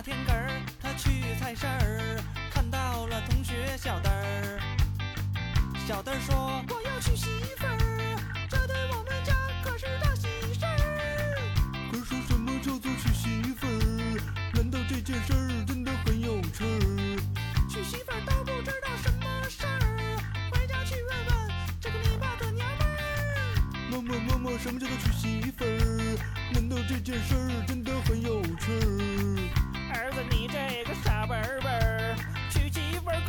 那天个儿，他去菜市儿，看到了同学小灯儿。小灯儿说：“我要娶媳妇儿，这对我们家可是大喜事儿。”可是什么叫做娶媳妇儿？难道这件事儿真的很有趣儿？娶媳妇儿都不知道什么事儿，回家去问问这个你爸的娘们儿。妈妈妈妈，什么叫做娶媳妇儿？难道这件事儿真的很有趣儿？儿子，你这个傻笨笨儿，娶媳妇儿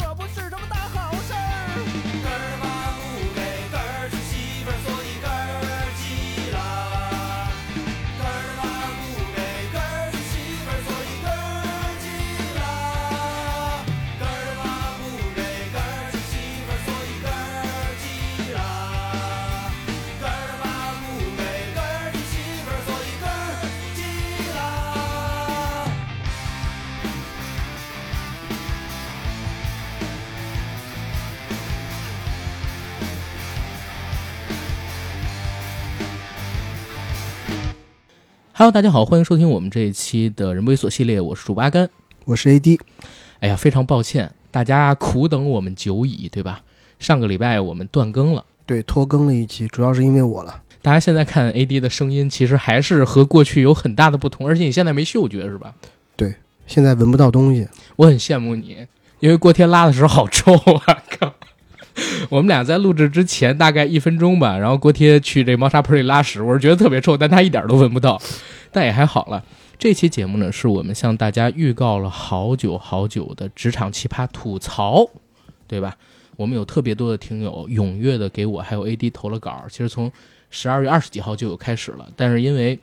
Hello，大家好，欢迎收听我们这一期的人不猥琐系列，我是主播阿甘。我是 AD，哎呀，非常抱歉，大家苦等我们久矣，对吧？上个礼拜我们断更了，对，拖更了一期，主要是因为我了。大家现在看 AD 的声音，其实还是和过去有很大的不同，而且你现在没嗅觉是吧？对现在闻不到东西，我很羡慕你，因为锅贴拉的时候好臭啊！靠，我们俩在录制之前大概一分钟吧，然后锅贴去这猫砂盆里拉屎，我是觉得特别臭，但他一点都闻不到，但也还好了。这期节目呢，是我们向大家预告了好久好久的职场奇葩吐槽，对吧？我们有特别多的听友踊跃的给我还有 AD 投了稿，其实从十二月二十几号就有开始了，但是因为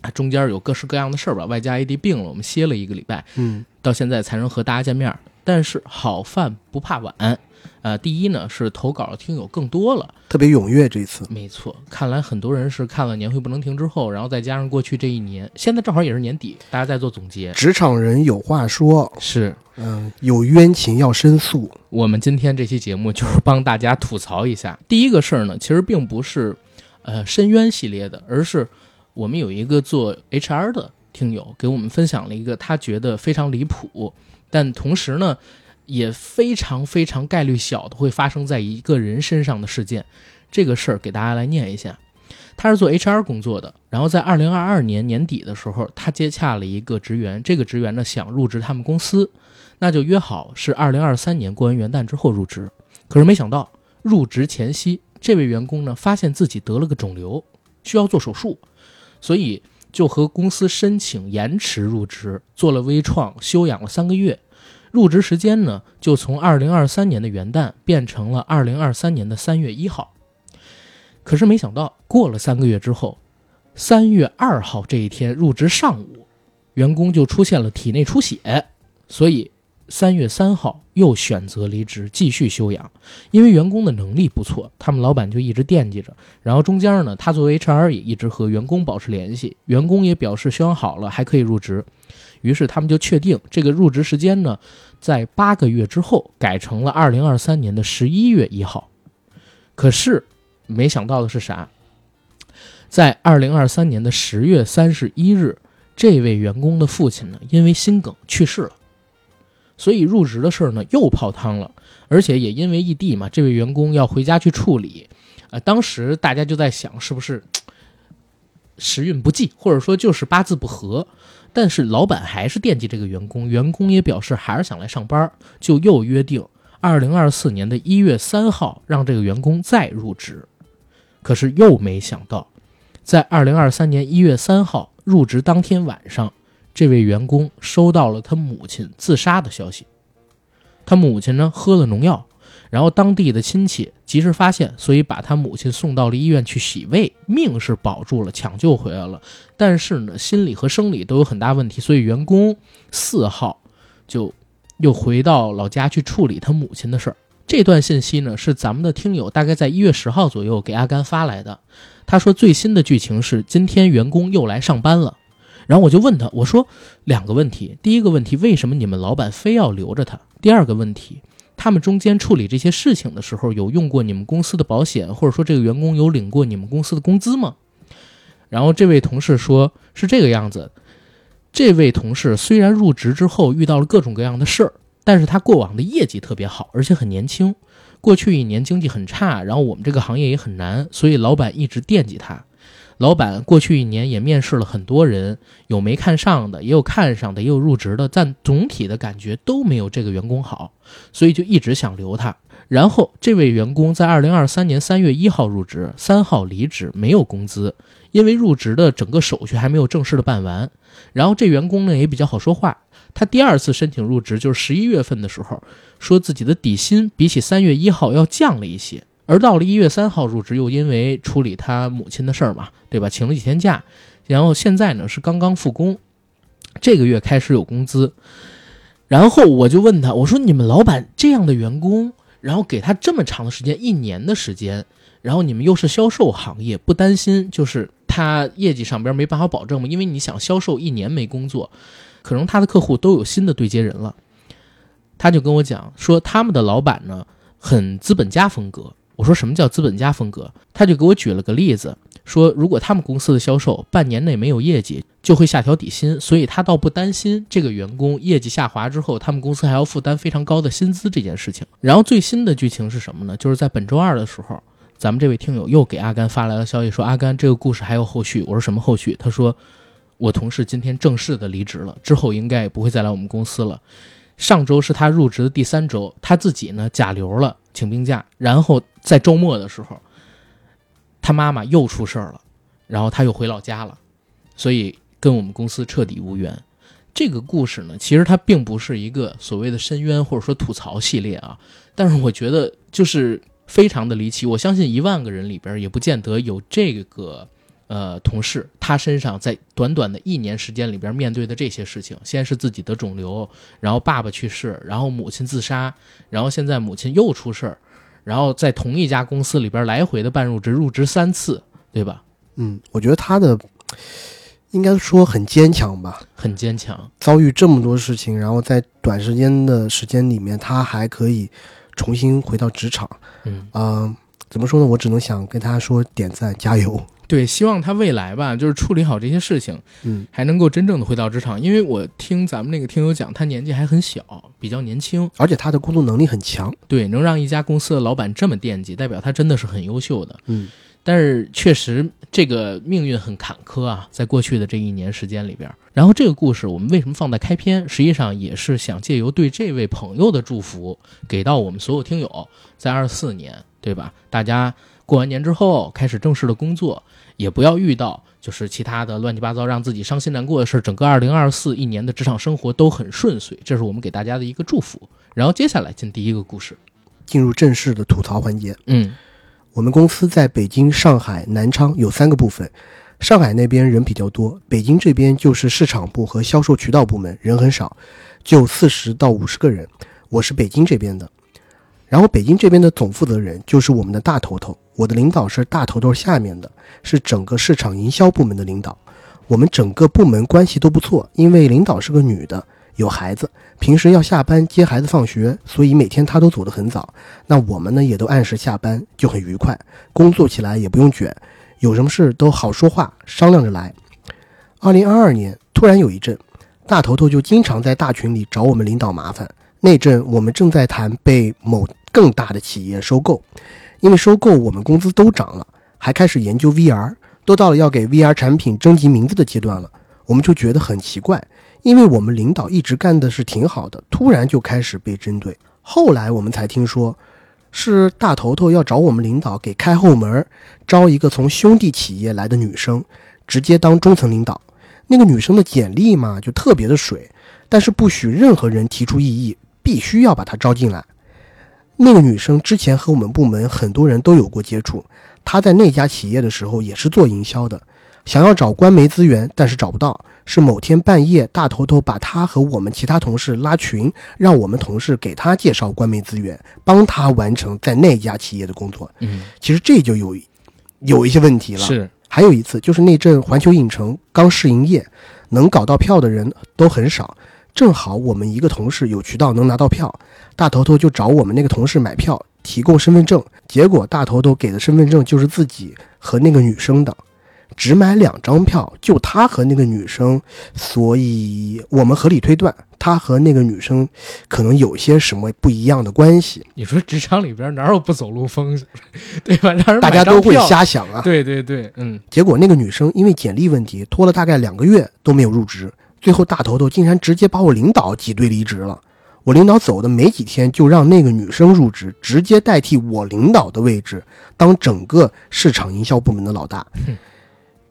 啊中间有各式各样的事儿吧，外加 AD 病了，我们歇了一个礼拜，嗯，到现在才能和大家见面。但是好饭不怕晚，呃，第一呢是投稿的听友更多了，特别踊跃这一次。没错，看来很多人是看了《年会不能停》之后，然后再加上过去这一年，现在正好也是年底，大家在做总结。职场人有话说，是嗯，有冤情要申诉。我们今天这期节目就是 帮大家吐槽一下。第一个事儿呢，其实并不是呃深渊系列的，而是我们有一个做 HR 的听友给我们分享了一个他觉得非常离谱，但同时呢也非常非常概率小的会发生在一个人身上的事件。这个事儿给大家来念一下。他是做 HR 工作的，然后在二零二二年年底的时候，他接洽了一个职员，这个职员呢想入职他们公司，那就约好是二零二三年过完元旦之后入职。可是没想到入职前夕，这位员工呢发现自己得了个肿瘤，需要做手术，所以就和公司申请延迟入职，做了微创，休养了三个月。入职时间呢就从二零二三年的元旦变成了二零二三年的三月一号。可是没想到过了三个月之后，三月二号这一天入职上午，员工就出现了体内出血，所以三月三号又选择离职继续休养。因为员工的能力不错，他们老板就一直惦记着。然后中间呢，他作为 HR 也一直和员工保持联系，员工也表示休养好了还可以入职。于是他们就确定这个入职时间呢，在八个月之后改成了二零二三年的十一月一号。可是没想到的是啥？在二零二三年的十月三十一日，这位员工的父亲呢，因为心梗去世了，所以入职的事儿呢又泡汤了，而且也因为异地嘛，这位员工要回家去处理。呃，当时大家就在想，是不是时运不济，或者说就是八字不合？但是老板还是惦记这个员工，员工也表示还是想来上班，就又约定二零二四年的一月三号让这个员工再入职。可是又没想到，在二零二三年一月三号入职当天晚上，这位员工收到了他母亲自杀的消息。他母亲呢喝了农药，然后当地的亲戚及时发现，所以把他母亲送到了医院去洗胃，命是保住了，抢救回来了。但是呢，心理和生理都有很大问题，所以员工四号就又回到老家去处理他母亲的事儿。这段信息呢，是咱们的听友大概在一月十号左右给阿甘发来的。他说最新的剧情是今天员工又来上班了，然后我就问他，我说两个问题，第一个问题为什么你们老板非要留着他？第二个问题，他们中间处理这些事情的时候有用过你们公司的保险，或者说这个员工有领过你们公司的工资吗？然后这位同事说是这个样子，这位同事虽然入职之后遇到了各种各样的事儿，但是他过往的业绩特别好，而且很年轻。过去一年经济很差，然后我们这个行业也很难，所以老板一直惦记他。老板过去一年也面试了很多人，有没看上的，也有看上的，也有入职的，但总体的感觉都没有这个员工好，所以就一直想留他。然后这位员工在二零二三年三月一号入职，三号离职，没有工资，因为入职的整个手续还没有正式的办完。然后这员工呢也比较好说话，他第二次申请入职就是十一月份的时候，说自己的底薪比起三月一号要降了一些。而到了一月三号入职，又因为处理他母亲的事儿嘛，对吧？请了几天假，然后现在呢是刚刚复工，这个月开始有工资。然后我就问他，我说：“你们老板这样的员工，然后给他这么长的时间，一年的时间，然后你们又是销售行业，不担心就是他业绩上边没办法保证吗？因为你想销售一年没工作，可能他的客户都有新的对接人了。”他就跟我讲说，他们的老板呢很资本家风格。我说什么叫资本家风格？他就给我举了个例子，说如果他们公司的销售半年内没有业绩，就会下调底薪，所以他倒不担心这个员工业绩下滑之后，他们公司还要负担非常高的薪资这件事情。然后最新的剧情是什么呢？就是在本周二的时候，咱们这位听友又给阿甘发来了消息，说阿甘这个故事还有后续。我说什么后续？他说我同事今天正式的离职了，之后应该也不会再来我们公司了。上周是他入职的第三周，他自己呢甲流了。请病假，然后在周末的时候，他妈妈又出事儿了，然后他又回老家了，所以跟我们公司彻底无缘。这个故事呢，其实它并不是一个所谓的深渊或者说吐槽系列啊，但是我觉得就是非常的离奇。我相信一万个人里边也不见得有这个。呃，同事他身上在短短的一年时间里边面对的这些事情，先是自己的肿瘤，然后爸爸去世，然后母亲自杀，然后现在母亲又出事儿，然后在同一家公司里边来回的办入职，入职三次，对吧？嗯，我觉得他的应该说很坚强吧，很坚强，遭遇这么多事情，然后在短时间的时间里面，他还可以重新回到职场。嗯啊，怎么说呢？我只能想跟他说点赞，加油。对，希望他未来吧，就是处理好这些事情，嗯，还能够真正的回到职场。因为我听咱们那个听友讲，他年纪还很小，比较年轻，而且他的工作能力很强，对，能让一家公司的老板这么惦记，代表他真的是很优秀的。嗯，但是确实这个命运很坎坷啊，在过去的这一年时间里边。然后这个故事我们为什么放在开篇？实际上也是想借由对这位朋友的祝福，给到我们所有听友，在二四年，对吧？大家过完年之后开始正式的工作。也不要遇到就是其他的乱七八糟让自己伤心难过的事整个二零二四一年的职场生活都很顺遂，这是我们给大家的一个祝福。然后接下来进第一个故事，进入正式的吐槽环节。嗯，我们公司在北京、上海、南昌有三个部分，上海那边人比较多，北京这边就是市场部和销售渠道部门，人很少，就四十到五十个人。我是北京这边的。然后北京这边的总负责人就是我们的大头头，我的领导是大头头下面的，是整个市场营销部门的领导。我们整个部门关系都不错，因为领导是个女的，有孩子，平时要下班接孩子放学，所以每天她都走得很早。那我们呢也都按时下班，就很愉快，工作起来也不用卷，有什么事都好说话，商量着来。二零二二年突然有一阵，大头头就经常在大群里找我们领导麻烦。那阵我们正在谈被某更大的企业收购，因为收购我们工资都涨了，还开始研究 VR，都到了要给 VR 产品征集名字的阶段了。我们就觉得很奇怪，因为我们领导一直干的是挺好的，突然就开始被针对。后来我们才听说，是大头头要找我们领导给开后门，招一个从兄弟企业来的女生，直接当中层领导。那个女生的简历嘛，就特别的水，但是不许任何人提出异议。必须要把她招进来。那个女生之前和我们部门很多人都有过接触，她在那家企业的时候也是做营销的，想要找官媒资源，但是找不到。是某天半夜，大头头把她和我们其他同事拉群，让我们同事给她介绍官媒资源，帮她完成在那家企业的工作。嗯，其实这就有有一些问题了。是，还有一次就是那阵环球影城刚试营业，能搞到票的人都很少。正好我们一个同事有渠道能拿到票，大头头就找我们那个同事买票，提供身份证。结果大头头给的身份证就是自己和那个女生的。只买两张票，就他和那个女生，所以我们合理推断，他和那个女生可能有些什么不一样的关系，你说职场里边哪有不走路风，对吧？让人大家都会瞎想啊。对对对，嗯，结果那个女生因为简历问题拖了大概两个月都没有入职，最后大头头竟然直接把我领导挤兑离职了。我领导走的没几天，就让那个女生入职，直接代替我领导的位置，当整个市场营销部门的老大。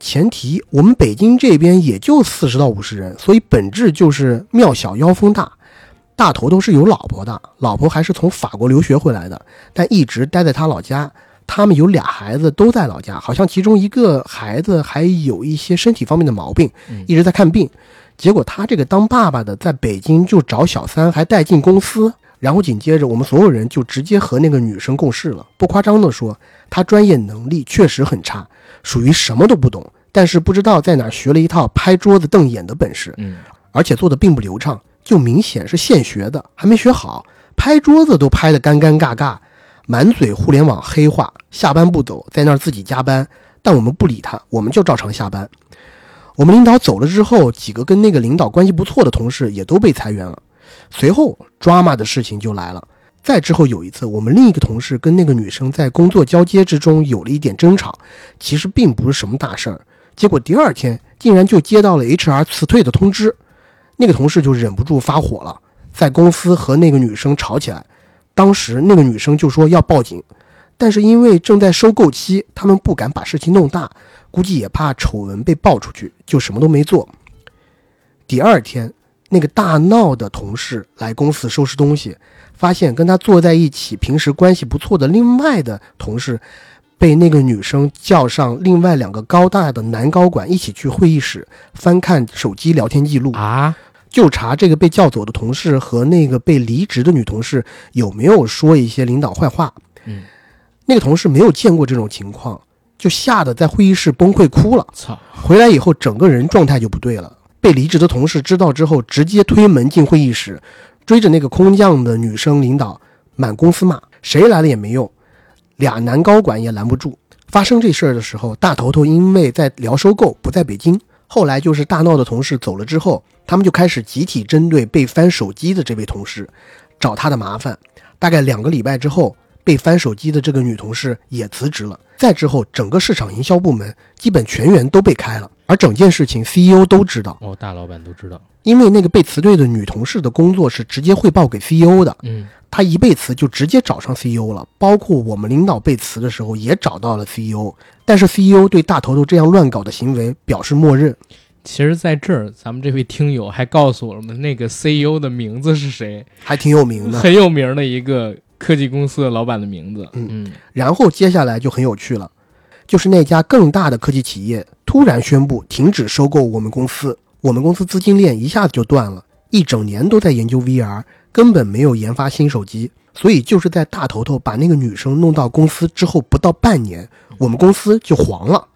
前提我们北京这边也就四十到五十人，所以本质就是庙小妖风大。大头头是有老婆的，老婆还是从法国留学回来的，但一直待在他老家。他们有俩孩子都在老家，好像其中一个孩子还有一些身体方面的毛病嗯，一直在看病。结果他这个当爸爸的在北京就找小三，还带进公司。然后紧接着我们所有人就直接和那个女生共事了。不夸张的说，他专业能力确实很差，属于什么都不懂，但是不知道在哪儿学了一套拍桌子瞪眼的本事。嗯，而且做的并不流畅，就明显是现学的，还没学好，拍桌子都拍得干干尬尬，满嘴互联网黑话，下班不走，在那儿自己加班，但我们不理他，我们就照常下班。我们领导走了之后，几个跟那个领导关系不错的同事也都被裁员了。随后，drama 的事情就来了。再之后有一次，我们另一个同事跟那个女生在工作交接之中有了一点争吵，其实并不是什么大事儿。结果第二天竟然就接到了 HR 辞退的通知，那个同事就忍不住发火了，在公司和那个女生吵起来。当时那个女生就说要报警，但是因为正在收购期，他们不敢把事情弄大，估计也怕丑闻被爆出去，就什么都没做。第二天，那个大闹的同事来公司收拾东西，发现跟他坐在一起、平时关系不错的另外的同事，被那个女生叫上另外两个高大的男高管一起去会议室翻看手机聊天记录，啊，就查这个被叫走的同事和那个被离职的女同事有没有说一些领导坏话。嗯，那个同事没有见过这种情况，就吓得在会议室崩溃哭了。操，回来以后，整个人状态就不对了。被离职的同事知道之后，直接推门进会议室，追着那个空降的女生领导满公司骂，谁来了也没用，俩男高管也拦不住。发生这事儿的时候，大头头因为在聊收购，不在北京。后来就是大闹的同事走了之后，他们就开始集体针对被翻手机的这位同事，找他的麻烦。大概两个礼拜之后，被翻手机的这个女同事也辞职了。再之后，整个市场营销部门基本全员都被开了，而整件事情 CEO 都知道，哦，大老板都知道，因为那个被辞退的女同事的工作是直接汇报给 CEO 的，嗯，她一被辞就直接找上 CEO 了，包括我们领导被辞的时候也找到了 CEO，但是 CEO 对大头头这样乱搞的行为表示默认。其实在这儿，咱们这位听友还告诉我们那个 CEO 的名字是谁，还挺有名的。很有名的一个科技公司的老板的名字，嗯。嗯。然后接下来就很有趣了，就是那家更大的科技企业突然宣布停止收购我们公司，我们公司资金链一下子就断了，一整年都在研究 VR，根本没有研发新手机。所以就是在大头头把那个女生弄到公司之后不到半年，我们公司就黄了，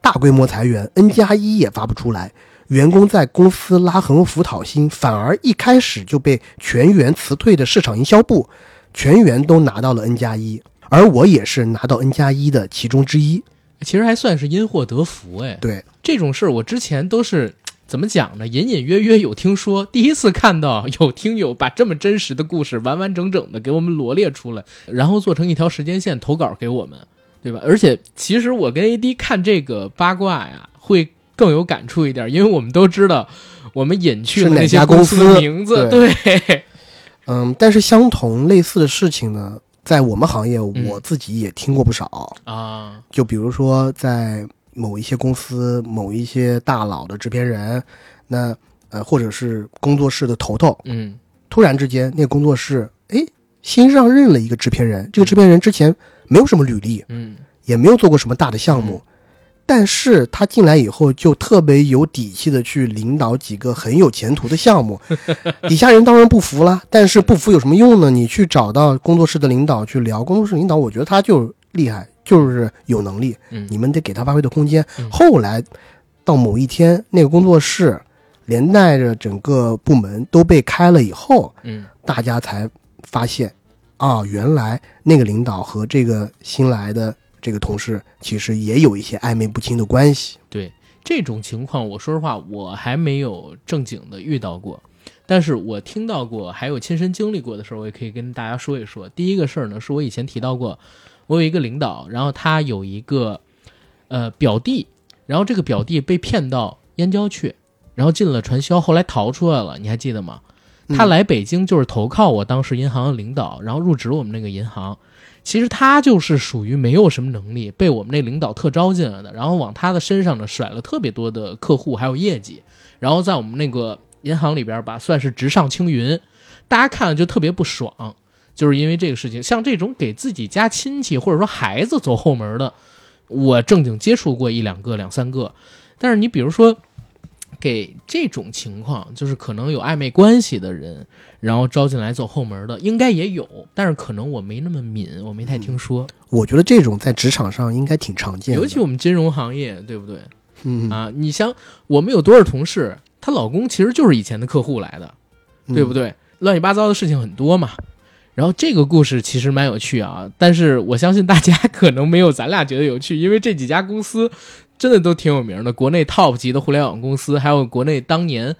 大规模裁员，N 加一也发不出来。员工在公司拉横幅讨薪，反而一开始就被全员辞退的市场营销部，全员都拿到了 N 加一，而我也是拿到 N 加一的其中之一。其实还算是因祸得福哎。对，这种事儿我之前都是怎么讲呢？隐隐约约有听说，第一次看到有听友把这么真实的故事完完整整的给我们罗列出来，然后做成一条时间线投稿给我们，对吧？而且其实我跟 AD 看这个八卦呀，会更有感触一点，因为我们都知道我们隐去了哪那些家公司的名字，对对，嗯，但是相同类似的事情呢，在我们行业嗯我自己也听过不少。啊，就比如说在某一些公司、某一些大佬的制片人，那呃，或者是工作室的头头，嗯突然之间那个工作室，哎，新上任了一个制片人。这个制片人之前没有什么履历，嗯也没有做过什么大的项目，但是他进来以后就特别有底气的去领导几个很有前途的项目，底下人当然不服了，但是不服有什么用呢？你去找到工作室的领导去聊，工作室领导我觉得他就厉害，就是有能力，嗯，你们得给他发挥的空间。嗯后来到某一天，那个工作室连带着整个部门都被开了以后，嗯大家才发现，啊，原来那个领导和这个新来的这个同事其实也有一些暧昧不清的关系。对这种情况，我说实话，我还没有正经的遇到过，但是我听到过，还有亲身经历过的事儿，我也可以跟大家说一说。第一个事儿呢，是我以前提到过，我有一个领导，然后他有一个呃表弟，然后这个表弟被骗到燕郊去，然后进了传销，后来逃出来了，你还记得吗？他嗯来北京就是投靠我当时银行的领导，然后入职我们那个银行。其实他就是属于没有什么能力，被我们那领导特招进来的，然后往他的身上呢甩了特别多的客户还有业绩，然后在我们那个银行里边吧，算是直上青云，大家看了就特别不爽，就是因为这个事情。像这种给自己家亲戚或者说孩子走后门的，我正经接触过一两个、两三个，但是你比如说。给这种情况，就是可能有暧昧关系的人，然后招进来走后门的，应该也有，但是可能我没那么敏，我没太听说。我觉得这种在职场上应该挺常见的，尤其我们金融行业，对不对？嗯啊，你像我们有多少同事，她老公其实就是以前的客户来的，对不？嗯对？乱七八糟的事情很多嘛。然后这个故事其实蛮有趣啊，但是我相信大家可能没有咱俩觉得有趣，因为这几家公司真的都挺有名的，国内 top 级的互联网公司，还有国内当年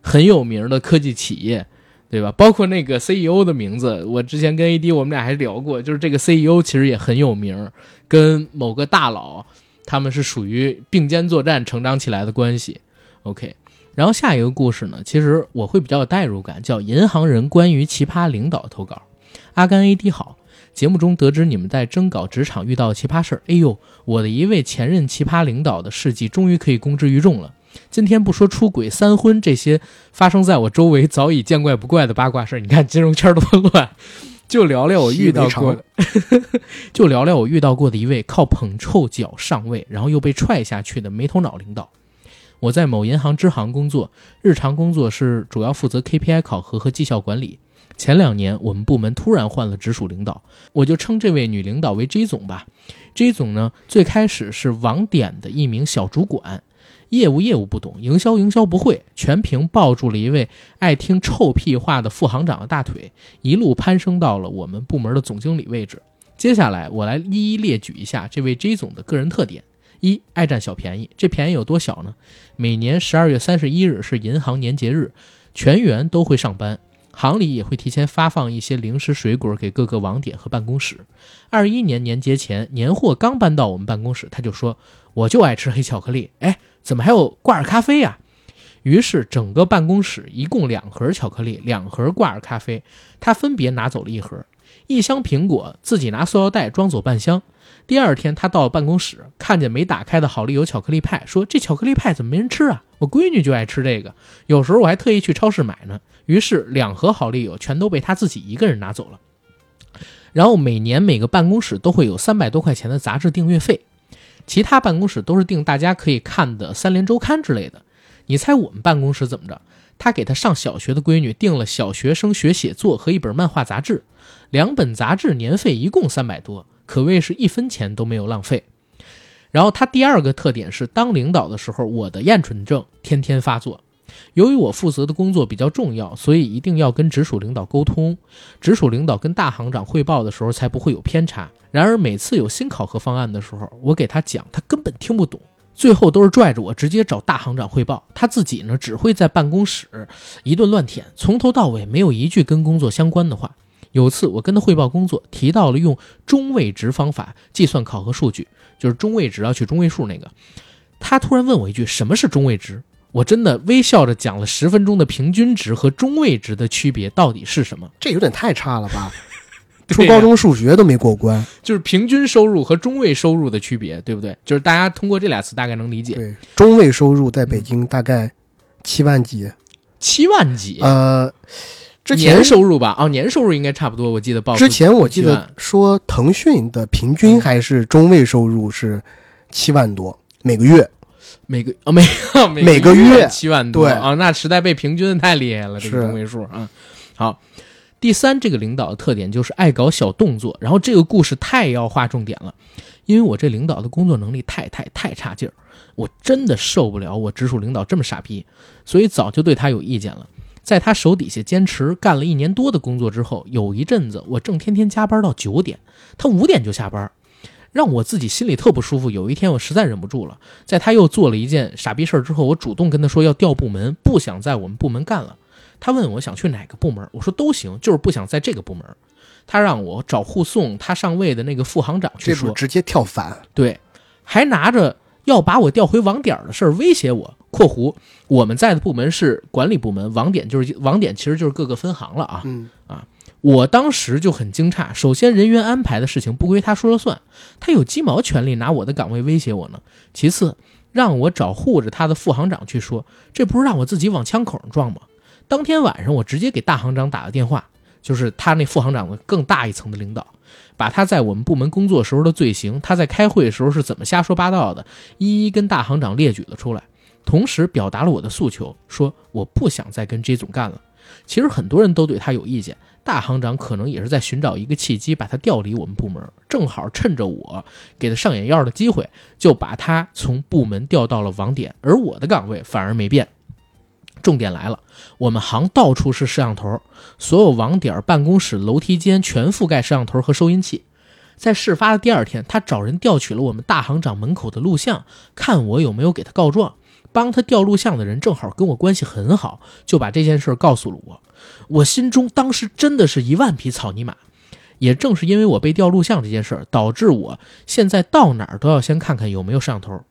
很有名的科技企业，对吧？包括那个 CEO 的名字，我之前跟 AD 我们俩还聊过，就是这个 CEO 其实也很有名，跟某个大佬他们是属于并肩作战成长起来的关系。OK，然后下一个故事呢，其实我会比较有代入感，叫《银行人关于奇葩领导投稿》。阿甘 AD 好，节目中得知你们在征稿职场遇到奇葩事儿，哎呦，我的一位前任奇葩领导的事迹终于可以公之于众了。今天不说出轨、三婚这些发生在我周围早已见怪不怪的八卦事儿，你看金融圈多乱，就聊聊我遇到过的，就聊聊我遇到过的一位靠捧臭脚上位，然后又被踹下去的没头脑领导。我在某银行支行工作，日常工作是主要负责 KPI 考核和绩效管理。前两年，我们部门突然换了直属领导，我就称这位女领导为 J 总吧。J 总呢，最开始是网点的一名小主管，业务业务不懂，营销营销不会，全凭抱住了一位爱听臭屁话的副行长的大腿，一路攀升到了我们部门的总经理位置。接下来，我来一一列举一下这位 J 总的个人特点：一、爱占小便宜。这便宜有多小呢？每年十二月三十一日是银行年节日，全员都会上班。行里也会提前发放一些零食、水果给各个网点和办公室。二一年年节前，年货刚搬到我们办公室，他就说：“我就爱吃黑巧克力，哎，怎么还有挂耳咖啡呀、于是整个办公室一共两盒巧克力，两盒挂耳咖啡，他分别拿走了一盒。一箱苹果自己拿塑料袋装走半箱。第二天，他到了办公室，看见没打开的好丽友巧克力派，说：“这巧克力派怎么没人吃啊？我闺女就爱吃这个，有时候我还特意去超市买呢。”于是两盒好丽友全都被他自己一个人拿走了。然后每年每个办公室都会有三百多块钱的杂志订阅费，其他办公室都是订大家可以看的《三联周刊》之类的。你猜我们办公室怎么着？他给他上小学的闺女订了小学生学写作和一本漫画杂志，两本杂志年费一共三百多，可谓是一分钱都没有浪费。然后他第二个特点是，当领导的时候，我的厌蠢症天天发作。由于我负责的工作比较重要，所以一定要跟直属领导沟通，直属领导跟大行长汇报的时候才不会有偏差。然而每次有新考核方案的时候，我给他讲，他根本听不懂，最后都是拽着我直接找大行长汇报，他自己呢只会在办公室一顿乱舔，从头到尾没有一句跟工作相关的话。有次我跟他汇报工作，提到了用中位值方法计算考核数据，就是中位值要取中位数那个。他突然问我一句：“什么是中位值？”我真的微笑着讲了十分钟的平均值和中位值的区别到底是什么？这有点太差了吧？初高中数学都没过关。就是平均收入和中位收入的区别，对不对？就是大家通过这俩词大概能理解。对，中位收入在北京大概七万几。七万几，呃，之前年收入吧？哦，年收入应该差不多。我记得报之前我记得说腾讯的平均还是中位收入是七万多每个月。每个啊每每每个月 七万多对啊，那实在被平均的太厉害了，这个中位数啊。好，第三，这个领导的特点就是爱搞小动作，然后这个故事太要划重点了，因为我这领导的工作能力太太太差劲儿，我真的受不了我直属领导这么傻逼，所以早就对他有意见了。在他手底下坚持干了一年多的工作之后，有一阵子我正天天加班到九点，他五点就下班。让我自己心里特不舒服。有一天我实在忍不住了，在他又做了一件傻逼事儿之后，我主动跟他说要调部门，不想在我们部门干了。他问我想去哪个部门，我说都行，就是不想在这个部门。他让我找护送他上位的那个副行长去说，这直接跳反？对，还拿着要把我调回网点的事儿威胁我。（括弧我们在的部门是管理部门，网点就是网点，其实就是各个分行了啊。嗯啊我当时就很惊诧，首先人员安排的事情不归他说了算，他有鸡毛权利拿我的岗位威胁我呢？其次，让我找护着他的副行长去说，这不是让我自己往枪口上撞吗？当天晚上，我直接给大行长打了电话，就是他那副行长的更大一层的领导，把他在我们部门工作时候的罪行，他在开会的时候是怎么瞎说八道的，一一跟大行长列举了出来，同时表达了我的诉求，说我不想再跟 J 总干了。其实很多人都对他有意见，大行长可能也是在寻找一个契机把他调离我们部门，正好趁着我给他上眼药的机会，就把他从部门调到了网点，而我的岗位反而没变。重点来了，我们行到处是摄像头，所有网点、办公室、楼梯间全覆盖摄像头和收音器。在事发的第二天，他找人调取了我们大行长门口的录像，看我有没有给他告状。帮他调录像的人正好跟我关系很好，就把这件事告诉了我。我心中当时真的是一万匹草泥马。也正是因为我被调录像这件事，导致我现在到哪儿都要先看看有没有摄像头。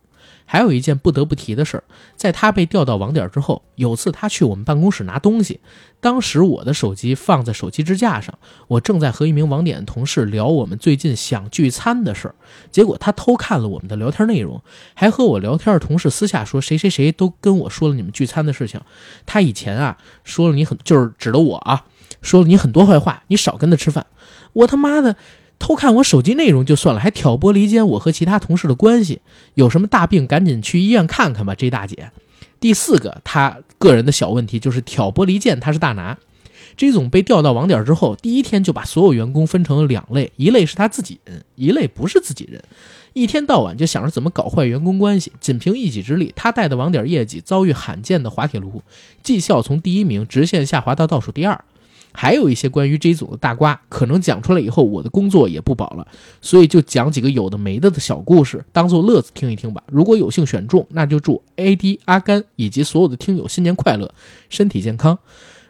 还有一件不得不提的事儿，在他被调到网点之后，有次他去我们办公室拿东西，当时我的手机放在手机支架上，我正在和一名网点的同事聊我们最近想聚餐的事儿，结果他偷看了我们的聊天内容，还和我聊天的同事私下说谁谁谁都跟我说了你们聚餐的事情，他以前啊说了你很就是指的我啊，说了你很多坏话，你少跟他吃饭，我他妈的。偷看我手机内容就算了，还挑拨离间我和其他同事的关系。有什么大病，赶紧去医院看看吧，J 大姐。第四个，他个人的小问题就是挑拨离间，他是大拿。J 总被调到网点之后，第一天就把所有员工分成了两类，一类是他自己人，一类不是自己人。一天到晚就想着怎么搞坏员工关系。仅凭一己之力，他带的网点业绩遭遇罕见的滑铁卢，绩效从第一名直线下滑到倒数第二。还有一些关于这一组的大瓜，可能讲出来以后，我的工作也不保了，所以就讲几个有的没的的小故事，当做乐子听一听吧。如果有幸选中，那就祝 AD 阿甘以及所有的听友新年快乐，身体健康。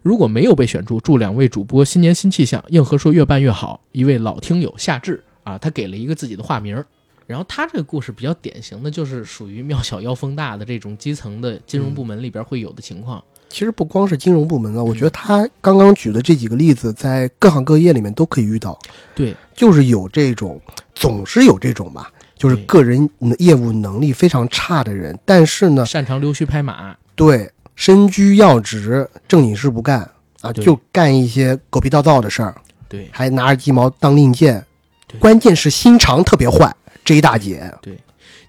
如果没有被选中，祝两位主播新年新气象，硬核说越办越好。一位老听友夏至啊，他给了一个自己的化名。然后他这个故事比较典型的就是属于庙小妖风大的这种基层的金融部门里边会有的情况。其实不光是金融部门啊，我觉得他刚刚举的这几个例子，在各行各业里面都可以遇到。对，就是有这种，总是有这种吧，就是个人业务能力非常差的人，但是呢，擅长溜须拍马，对身居要职，正经事不干啊，就干一些狗屁倒灶的事儿，对。还拿着鸡毛当令箭对，关键是心肠特别坏。这一大姐，对。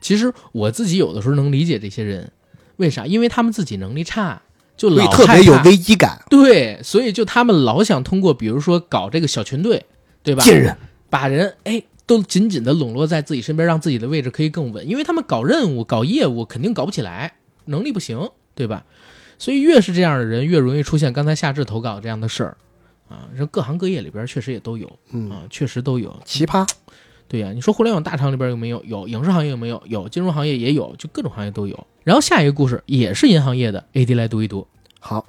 其实我自己有的时候能理解这些人，为啥？因为他们自己能力差，就老特别有危机感，对，所以就他们老想通过，比如说搞这个小群队，对吧？贱人。把人哎都紧紧的笼络在自己身边，让自己的位置可以更稳。因为他们搞任务、搞业务肯定搞不起来，能力不行，对吧？所以越是这样的人，越容易出现刚才夏至投稿这样的事儿啊。这各行各业里边确实也都有嗯，啊，确实都有。奇葩。对呀、你说互联网大厂里边有没有？有，影视行业有没有？有，金融行业也有，就各种行业都有。然后下一个故事也是银行业的，AD 来读一读。好，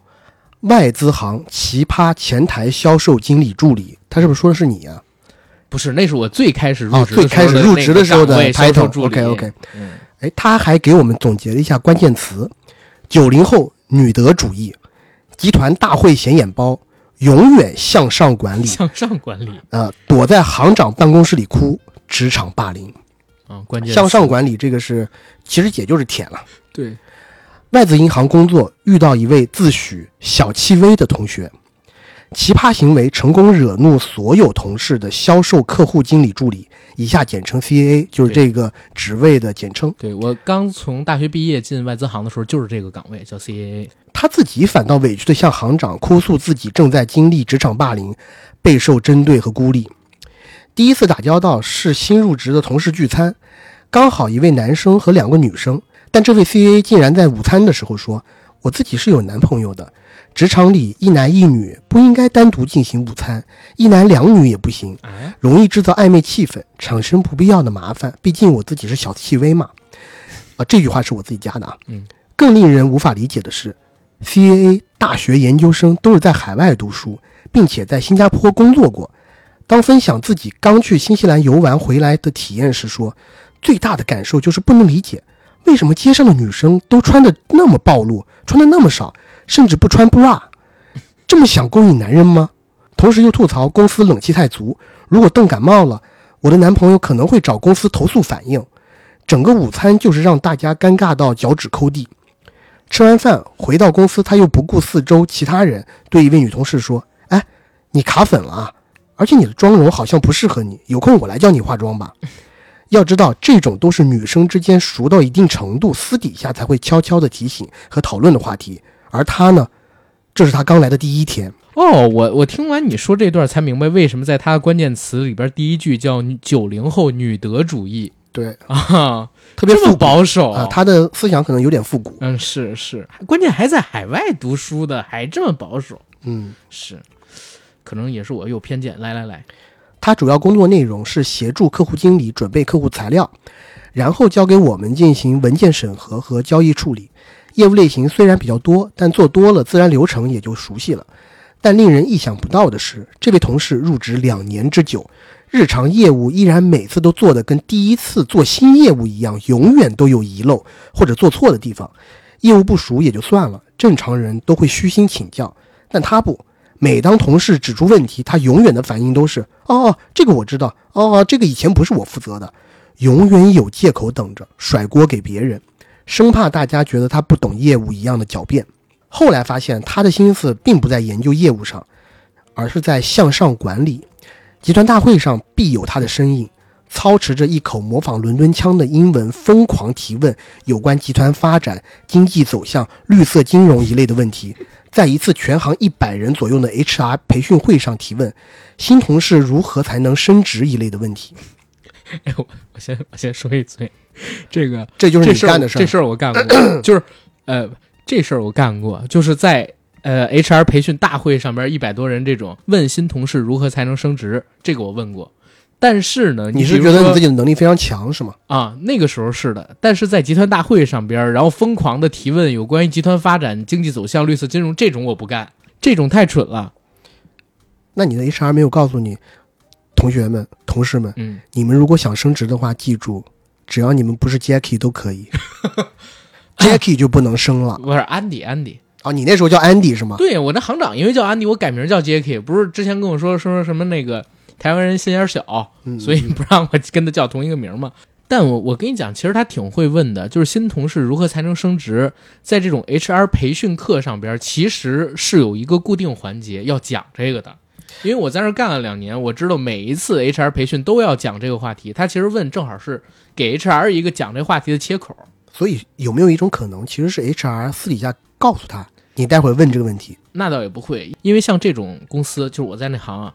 外资行奇葩前台销售经理助理，他是不是说的是你啊？不是，那是我最开始入哦，职的最开始入职的时候的 title。助理。OK OK，嗯，哎，他还给我们总结了一下关键词：九零后女德主义，集团大会显眼包，永远向上管理，向上管理呃，躲在行长办公室里哭，职场霸凌。啊，关键向上管理这个是，其实也就是舔了。对，外资银行工作遇到一位自诩小戚薇的同学，奇葩行为成功惹怒所有同事的销售客户经理助理，以下简称 CAA，就是这个职位的简称。对我刚从大学毕业进外资行的时候，就是这个岗位叫 CAA。他自己反倒委屈地向行长哭诉自己正在经历职场霸凌，备受针对和孤立。第一次打交道是新入职的同事聚餐，刚好一位男生和两个女生，但这位 CA 竟然在午餐的时候说：“我自己是有男朋友的，职场里一男一女不应该单独进行午餐，一男两女也不行，哎，容易制造暧昧气氛，产生不必要的麻烦。毕竟我自己是小气微嘛。啊，这句话是我自己加的啊。嗯。更令人无法理解的是，CAA 大学研究生都是在海外读书，并且在新加坡工作过。当分享自己刚去新西兰游玩回来的体验时说，最大的感受就是不能理解，为什么街上的女生都穿的那么暴露，穿的那么少，甚至不穿 bra，这么想勾引男人吗？同时又吐槽公司冷气太足，如果冻感冒了，我的男朋友可能会找公司投诉反映。整个午餐就是让大家尴尬到脚趾抠地。吃完饭回到公司，他又不顾四周其他人，对一位女同事说：“哎，你卡粉了啊，而且你的妆容好像不适合你，有空我来教你化妆吧。”要知道，这种都是女生之间熟到一定程度，私底下才会悄悄的提醒和讨论的话题。而他呢，这是他刚来的第一天。哦，我我听完你说这段才明白为什么在他的关键词里边第一句叫“九零后女德主义对，”啊，特别这么保守啊，他的思想可能有点复古。嗯是是，关键还在海外读书的，还这么保守，嗯，是，可能也是我有偏见。来来来，他主要工作内容是协助客户经理准备客户材料，然后交给我们进行文件审核和交易处理。业务类型虽然比较多，但做多了，自然流程也就熟悉了。但令人意想不到的是，这位同事入职两年之久，日常业务依然每次都做得跟第一次做新业务一样，永远都有遗漏或者做错的地方。业务不熟也就算了，正常人都会虚心请教，但他不。每当同事指出问题，他永远的反应都是：“哦，这个我知道，哦，这个以前不是我负责的。”永远有借口等着甩锅给别人，生怕大家觉得他不懂业务一样的狡辩。后来发现他的心思并不在研究业务上，而是在向上管理。集团大会上必有他的身影，操持着一口模仿伦敦腔的英文，疯狂提问有关集团发展、经济走向、绿色金融一类的问题。在一次全行一百人左右的 HR 培训会上提问新同事如何才能升职一类的问题。哎，我我先我先说一嘴，这个这就是你干的事儿。这事儿我干过，就是呃，这事儿我干过，就是在呃 HR 培训大会上边一百多人这种问新同事如何才能升职，这个我问过。但是呢，你是觉得你自己的能力非常强是吗？啊，那个时候是的，但是在集团大会上边，然后疯狂的提问有关于集团发展、经济走向、绿色金融这种我不干，这种太蠢了。那你的 HR 没有告诉你，同学们、同事们，嗯，你们如果想升职的话，记住，只要你们不是 Jackie 都可以，Jackie 就不能升了。不是安迪，安迪，哦，你那时候叫 Andy 是吗？对我那行长因为叫 Andy，，我改名叫 Jacky，不是之前跟我说说什么那个台湾人心眼小，嗯所以不让我跟他叫同一个名嘛。但我我跟你讲，其实他挺会问的，就是新同事如何才能升职，在这种 HR 培训课上边，其实是有一个固定环节要讲这个的。因为我在那儿干了两年，我知道每一次 HR 培训都要讲这个话题。他其实问正好是给 HR 一个讲这话题的切口。所以有没有一种可能，其实是 HR 私底下告诉他，你待会儿问这个问题？那倒也不会，因为像这种公司，就是我在那行啊，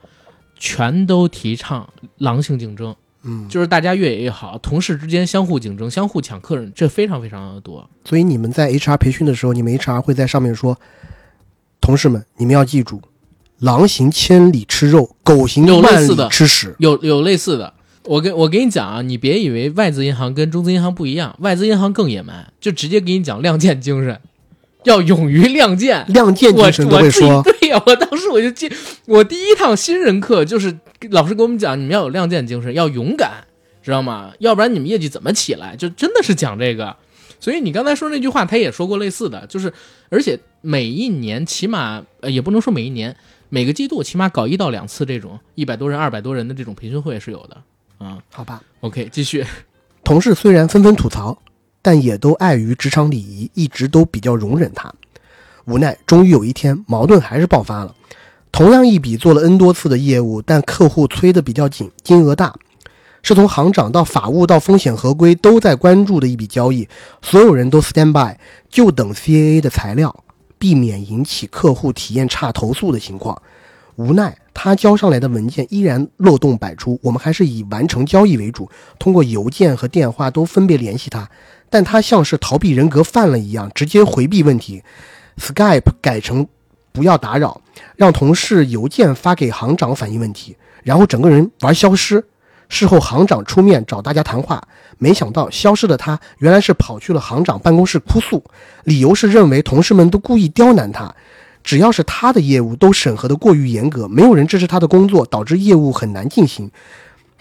全都提倡狼性竞争，嗯，就是大家越野越好，同事之间相互竞争、相互抢客人，这非常非常的多。所以你们在 HR 培训的时候，你们 HR 会在上面说，同事们，你们要记住，狼行千里吃肉，狗行万里吃屎。有有类似的，我跟我跟你讲啊，你别以为外资银行跟中资银行不一样，外资银行更野蛮，就直接给你讲亮剑精神，要勇于亮剑。亮剑我精神都会说，对呀、我当时我就记，我第一趟新人课就是老师给我们讲，你们要有亮剑精神，要勇敢，知道吗？要不然你们业绩怎么起来？就真的是讲这个。所以你刚才说那句话，他也说过类似的，就是而且每一年起码呃也不能说每一年，每个季度起码搞一到两次这种一百多人、二百多人的这种培训会是有的嗯。好吧。OK，继续。同事虽然纷纷吐槽，但也都碍于职场礼仪，一直都比较容忍他。无奈，终于有一天，矛盾还是爆发了。同样一笔做了 N 多次的业务，但客户催得比较紧，金额大，是从行长到法务到风险合规都在关注的一笔交易，所有人都 stand by，就等 CAA 的材料，避免引起客户体验差投诉的情况。无奈，他交上来的文件依然漏洞百出，我们还是以完成交易为主，通过邮件和电话都分别联系他，但他像是逃避人格犯了一样，直接回避问题。Skype 改成不要打扰，让同事邮件发给行长反映问题，然后整个人玩消失。事后行长出面找大家谈话，没想到消失的他原来是跑去了行长办公室哭诉，理由是认为同事们都故意刁难他，只要是他的业务都审核的过于严格，没有人支持他的工作，导致业务很难进行。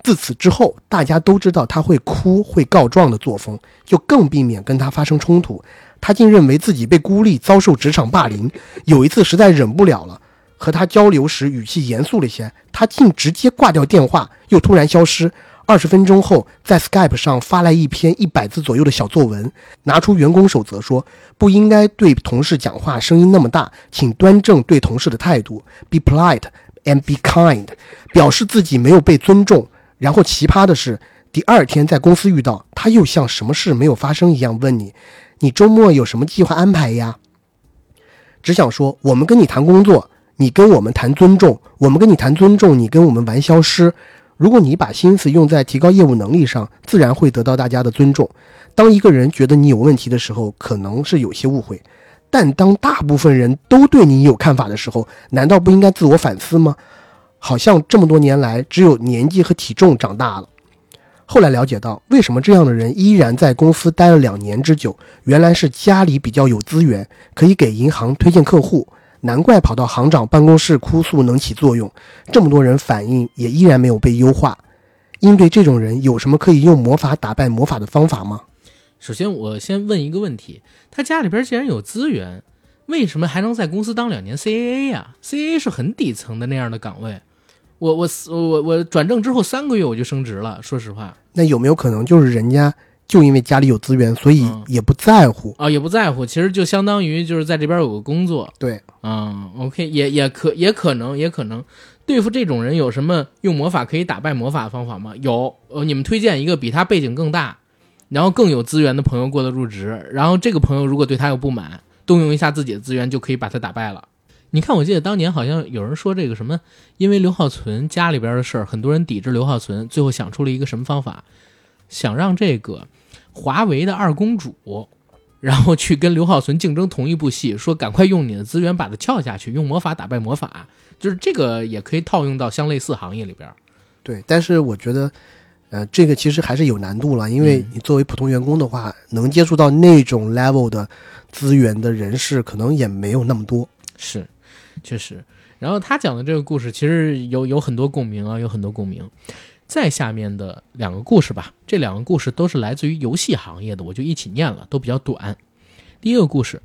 自此之后，大家都知道他会哭、会告状的作风，就更避免跟他发生冲突。他竟认为自己被孤立，遭受职场霸凌。有一次实在忍不了了，和他交流时语气严肃了些，他竟直接挂掉电话，又突然消失。二十分钟后，在 Skype 上发来一篇一百字左右的小作文，拿出员工守则说不应该对同事讲话声音那么大，请端正对同事的态度，be polite and be kind，表示自己没有被尊重。然后奇葩的是，第二天在公司遇到他，又像什么事没有发生一样问你：“你周末有什么计划安排呀？”只想说，我们跟你谈工作，你跟我们谈尊重；我们跟你谈尊重，你跟我们玩消失。如果你把心思用在提高业务能力上，自然会得到大家的尊重。当一个人觉得你有问题的时候，可能是有些误会；但当大部分人都对你有看法的时候，难道不应该自我反思吗？好像这么多年来，只有年纪和体重长大了。后来了解到，为什么这样的人依然在公司待了两年之久，原来是家里比较有资源，可以给银行推荐客户。难怪跑到行长办公室哭诉能起作用。这么多人反映，也依然没有被优化。应对这种人，有什么可以用魔法打败魔法的方法吗？首先，我先问一个问题：他家里边既然有资源，为什么还能在公司当两年 CAA 呀？CAA 是很底层的那样的岗位。我我我我转正之后三个月我就升职了。说实话，那有没有可能就是人家就因为家里有资源，所以嗯也不在乎？啊、也不在乎，其实就相当于就是在这边有个工作。对，嗯，OK，也也可也可能也可能对付这种人有什么用魔法可以打败魔法的方法吗？有，呃，你们推荐一个比他背景更大，然后更有资源的朋友过来入职，然后这个朋友如果对他有不满，动用一下自己的资源就可以把他打败了。你看，我记得当年好像有人说这个什么，因为刘浩存家里边的事儿，很多人抵制刘浩存，最后想出了一个什么方法，想让这个华为的二公主，然后去跟刘浩存竞争同一部戏，说赶快用你的资源把他撬下去，用魔法打败魔法，就是这个也可以套用到相类似行业里边。对，但是我觉得，呃，这个其实还是有难度了，因为嗯你作为普通员工的话，能接触到那种 level 的资源的人士，可能也没有那么多。是，确实。然后他讲的这个故事其实有有很多共鸣啊，有很多共鸣。再下面的两个故事吧，这两个故事都是来自于游戏行业的，我就一起念了，都比较短。第一个故事，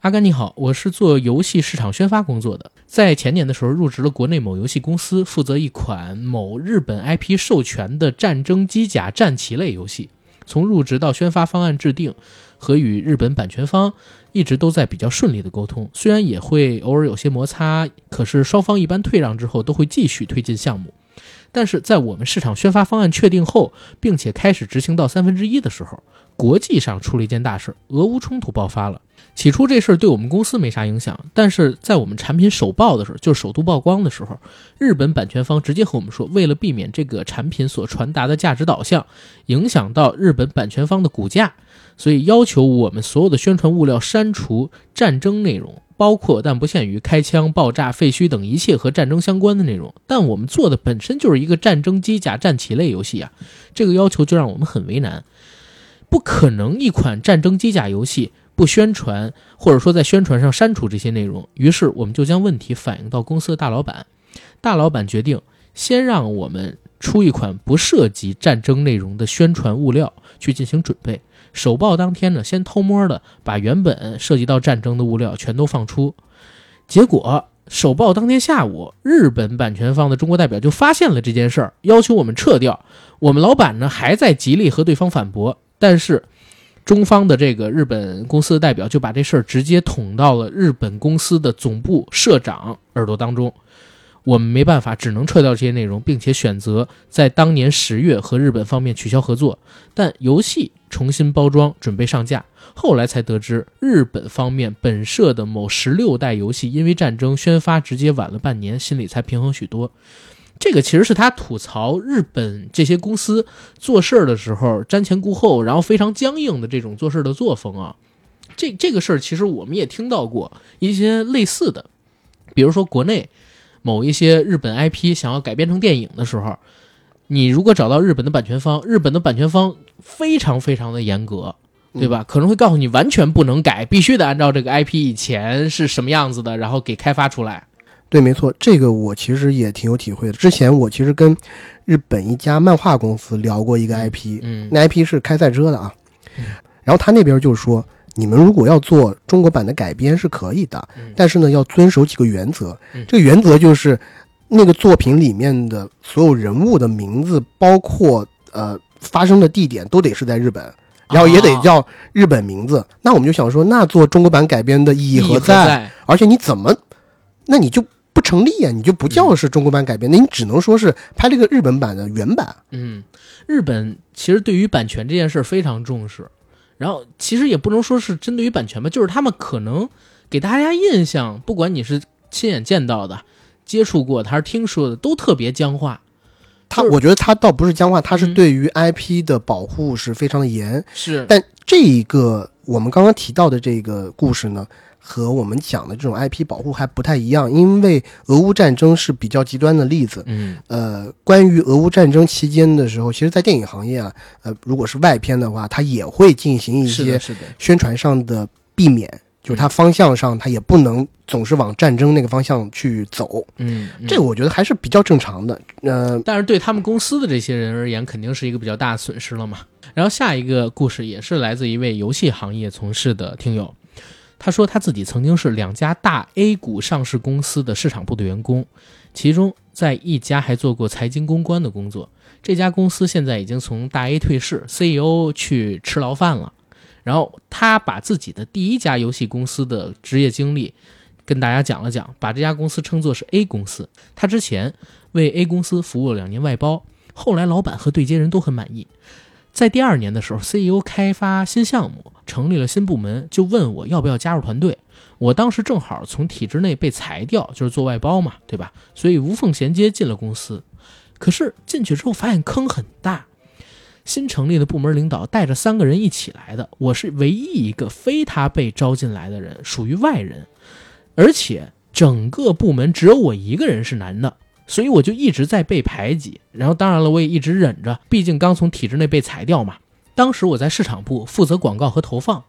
阿甘你好，我是做游戏市场宣发工作的，在前年的时候入职了国内某游戏公司，负责一款某日本 IP 授权的战争机甲战棋类游戏。从入职到宣发方案制定和与日本版权方一直都在比较顺利的沟通，虽然也会偶尔有些摩擦，可是双方一般退让之后都会继续推进项目。但是在我们市场宣发方案确定后，并且开始执行到三分之一的时候，国际上出了一件大事，俄乌冲突爆发了。起初这事儿对我们公司没啥影响，但是在我们产品首曝的时候，就是首度曝光的时候，日本版权方直接和我们说，为了避免这个产品所传达的价值导向影响到日本版权方的股价，所以要求我们所有的宣传物料删除战争内容，包括但不限于开枪、爆炸、废墟等一切和战争相关的内容。但我们做的本身就是一个战争机甲战棋类游戏啊，这个要求就让我们很为难。不可能一款战争机甲游戏不宣传，或者说在宣传上删除这些内容。于是我们就将问题反映到公司的大老板，大老板决定先让我们出一款不涉及战争内容的宣传物料去进行准备。首报当天呢，先偷摸的把原本涉及到战争的物料全都放出，结果首报当天下午，日本版权方的中国代表就发现了这件事儿，要求我们撤掉。我们老板呢还在极力和对方反驳，但是中方的这个日本公司的代表就把这事儿直接捅到了日本公司的总部社长耳朵当中。我们没办法，只能撤掉这些内容，并且选择在当年十月和日本方面取消合作。但游戏重新包装，准备上架。后来才得知，日本方面本社的某十六代游戏因为战争宣发直接晚了半年，心里才平衡许多。这个其实是他吐槽日本这些公司做事儿的时候瞻前顾后，然后非常僵硬的这种做事的作风啊。这这个事儿其实我们也听到过一些类似的，比如说国内某一些日本 IP 想要改编成电影的时候，你如果找到日本的版权方，日本的版权方非常非常的严格，对吧？可能会告诉你完全不能改，必须得按照这个 IP 以前是什么样子的，然后给开发出来。对，没错，这个我其实也挺有体会的。之前我其实跟日本一家漫画公司聊过一个 IP，嗯那 IP 是开赛车的啊嗯。然后他那边就是说，你们如果要做中国版的改编是可以的嗯，但是呢要遵守几个原则嗯。这个原则就是那个作品里面的所有人物的名字，包括呃发生的地点都得是在日本。然后也得叫日本名字，那我们就想说，那做中国版改编的意义何在？而且你怎么，那你就不成立呀、你就不叫是中国版改编，那你只能说是拍这个日本版的原版。嗯，日本其实对于版权这件事非常重视，然后其实也不能说是针对于版权吧，就是他们可能给大家印象，不管你是亲眼见到的、接触过的还是听说的，都特别僵化。他我觉得他倒不是僵化，他是嗯对于 IP 的保护是非常的严。是，但这一个我们刚刚提到的这个故事呢，和我们讲的这种 IP 保护还不太一样，因为俄乌战争是比较极端的例子。嗯呃，关于俄乌战争期间的时候，其实，在电影行业啊，呃，如果是外片的话，它也会进行一些宣传上的避免，就是它方向上，它也不能总是往战争那个方向去走。嗯，嗯这个我觉得还是比较正常的。呃，但是对他们公司的这些人而言，肯定是一个比较大的损失了嘛。然后下一个故事也是来自一位游戏行业从事的听友，他说他自己曾经是两家大 A 股上市公司的市场部的员工，其中在一家还做过财经公关的工作。这家公司现在已经从大 A 退市，CEO 去吃牢饭了。然后他把自己的第一家游戏公司的职业经历跟大家讲了讲，把这家公司称作是 A 公司。他之前为 A 公司服务了两年外包，后来老板和对接人都很满意。在第二年的时候，CEO 开发新项目，成立了新部门，就问我要不要加入团队。我当时正好从体制内被裁掉，就是做外包嘛，对吧？所以无缝衔接进了公司。可是进去之后发现坑很大，新成立的部门领导带着三个人一起来的，我是唯一一个非他被招进来的人，属于外人，而且整个部门只有我一个人是男的。所以我就一直在被排挤，然后当然了，我也一直忍着，毕竟刚从体制内被裁掉嘛。当时我在市场部负责广告和投放，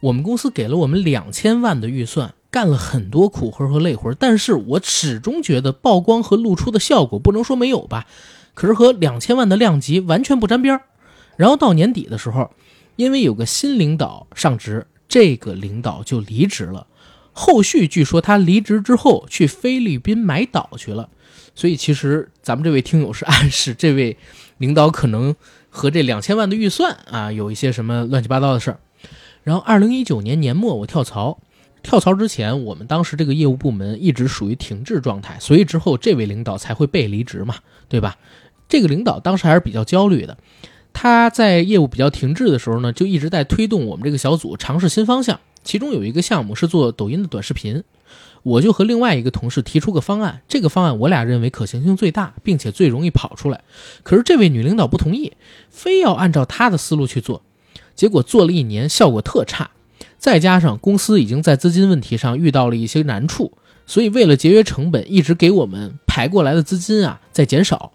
我们公司给了我们两千万的预算，干了很多苦活和累活，但是我始终觉得曝光和露出的效果不能说没有吧，可是和两千万的量级完全不沾边儿。然后到年底的时候，因为有个新领导上职，这个领导就离职了。后续据说他离职之后去菲律宾买岛去了。所以其实咱们这位听友是暗示这位领导可能和这两千万的预算啊有一些什么乱七八糟的事儿。然后二零一九年年末我跳槽，跳槽之前我们当时这个业务部门一直属于停滞状态，所以之后这位领导才会被离职嘛，对吧？这个领导当时还是比较焦虑的，他在业务比较停滞的时候呢，就一直在推动我们这个小组尝试新方向，其中有一个项目是做抖音的短视频。我就和另外一个同事提出个方案，这个方案我俩认为可行性最大，并且最容易跑出来。可是这位女领导不同意，非要按照她的思路去做，结果做了一年，效果特差。再加上公司已经在资金问题上遇到了一些难处，所以为了节约成本，一直给我们排过来的资金啊在减少。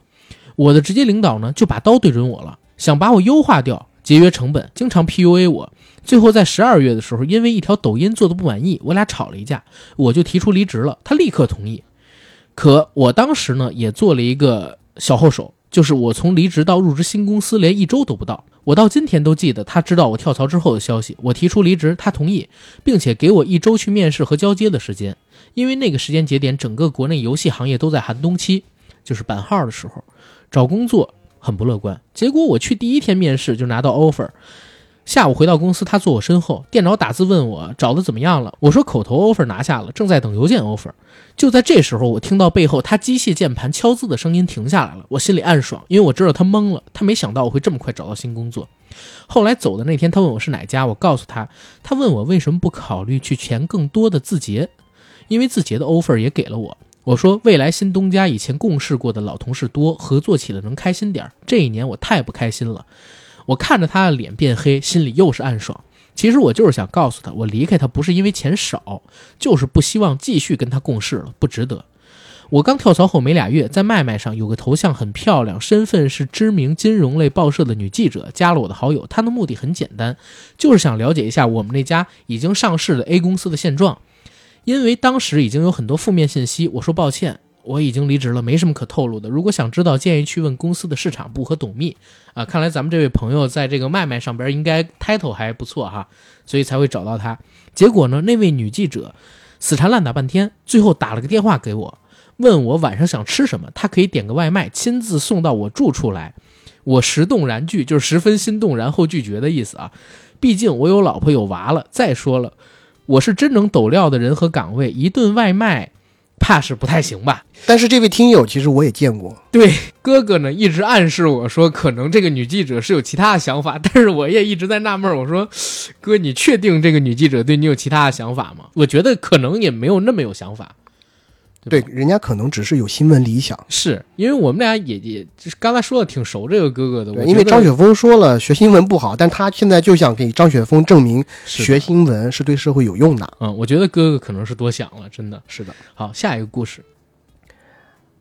我的直接领导呢就把刀对准我了，想把我优化掉，节约成本，经常 PUA 我。最后在十二月的时候，因为一条抖音做的不满意，我俩吵了一架，我就提出离职了，他立刻同意。可我当时呢也做了一个小后手，就是我从离职到入职新公司连一周都不到，我到今天都记得他知道我跳槽之后的消息。我提出离职，他同意，并且给我一周去面试和交接的时间，因为那个时间节点整个国内游戏行业都在寒冬期，就是版号的时候，找工作很不乐观。结果我去第一天面试就拿到 offer。下午回到公司，他坐我身后，电脑打字问我找的怎么样了。我说口头 offer 拿下了，正在等邮件 offer。就在这时候，我听到背后他机械键盘敲字的声音停下来了，我心里暗爽，因为我知道他懵了，他没想到我会这么快找到新工作。后来走的那天，他问我是哪家，我告诉他，他问我为什么不考虑去填更多的字节，因为字节的 offer 也给了我。我说未来新东家以前共事过的老同事多，合作起来能开心点。这一年我太不开心了。我看着他的脸变黑，心里又是暗爽。其实我就是想告诉他，我离开他不是因为钱少，就是不希望继续跟他共事了，不值得。我刚跳槽后没俩月，在麦麦上有个头像很漂亮，身份是知名金融类报社的女记者，加了我的好友。她的目的很简单，就是想了解一下我们那家已经上市的 A 公司的现状。因为当时已经有很多负面信息，我说抱歉，我已经离职了，没什么可透露的。如果想知道，建议去问公司的市场部和董秘。啊，看来咱们这位朋友在这个麦麦上边应该 title 还不错哈，所以才会找到他。结果呢，那位女记者死缠烂打半天，最后打了个电话给我。问我晚上想吃什么，她可以点个外卖，亲自送到我住处来。我十动然拒，就是十分心动，然后拒绝的意思啊。毕竟我有老婆有娃了。再说了，我是真能抖料的人和岗位，一顿外卖怕是不太行吧？但是这位听友其实我也见过，对，哥哥呢一直暗示我说，可能这个女记者是有其他的想法，但是我也一直在纳闷，我说，哥，你确定这个女记者对你有其他的想法吗？我觉得可能也没有那么有想法。对吧，人家可能只是有新闻理想。是因为我们俩也也就是刚才说的挺熟这个哥哥的，对，因为张雪峰说了学新闻不好，但他现在就想给张雪峰证明学新闻是对社会有用的。嗯，我觉得哥哥可能是多想了，真的。是的，好，下一个故事，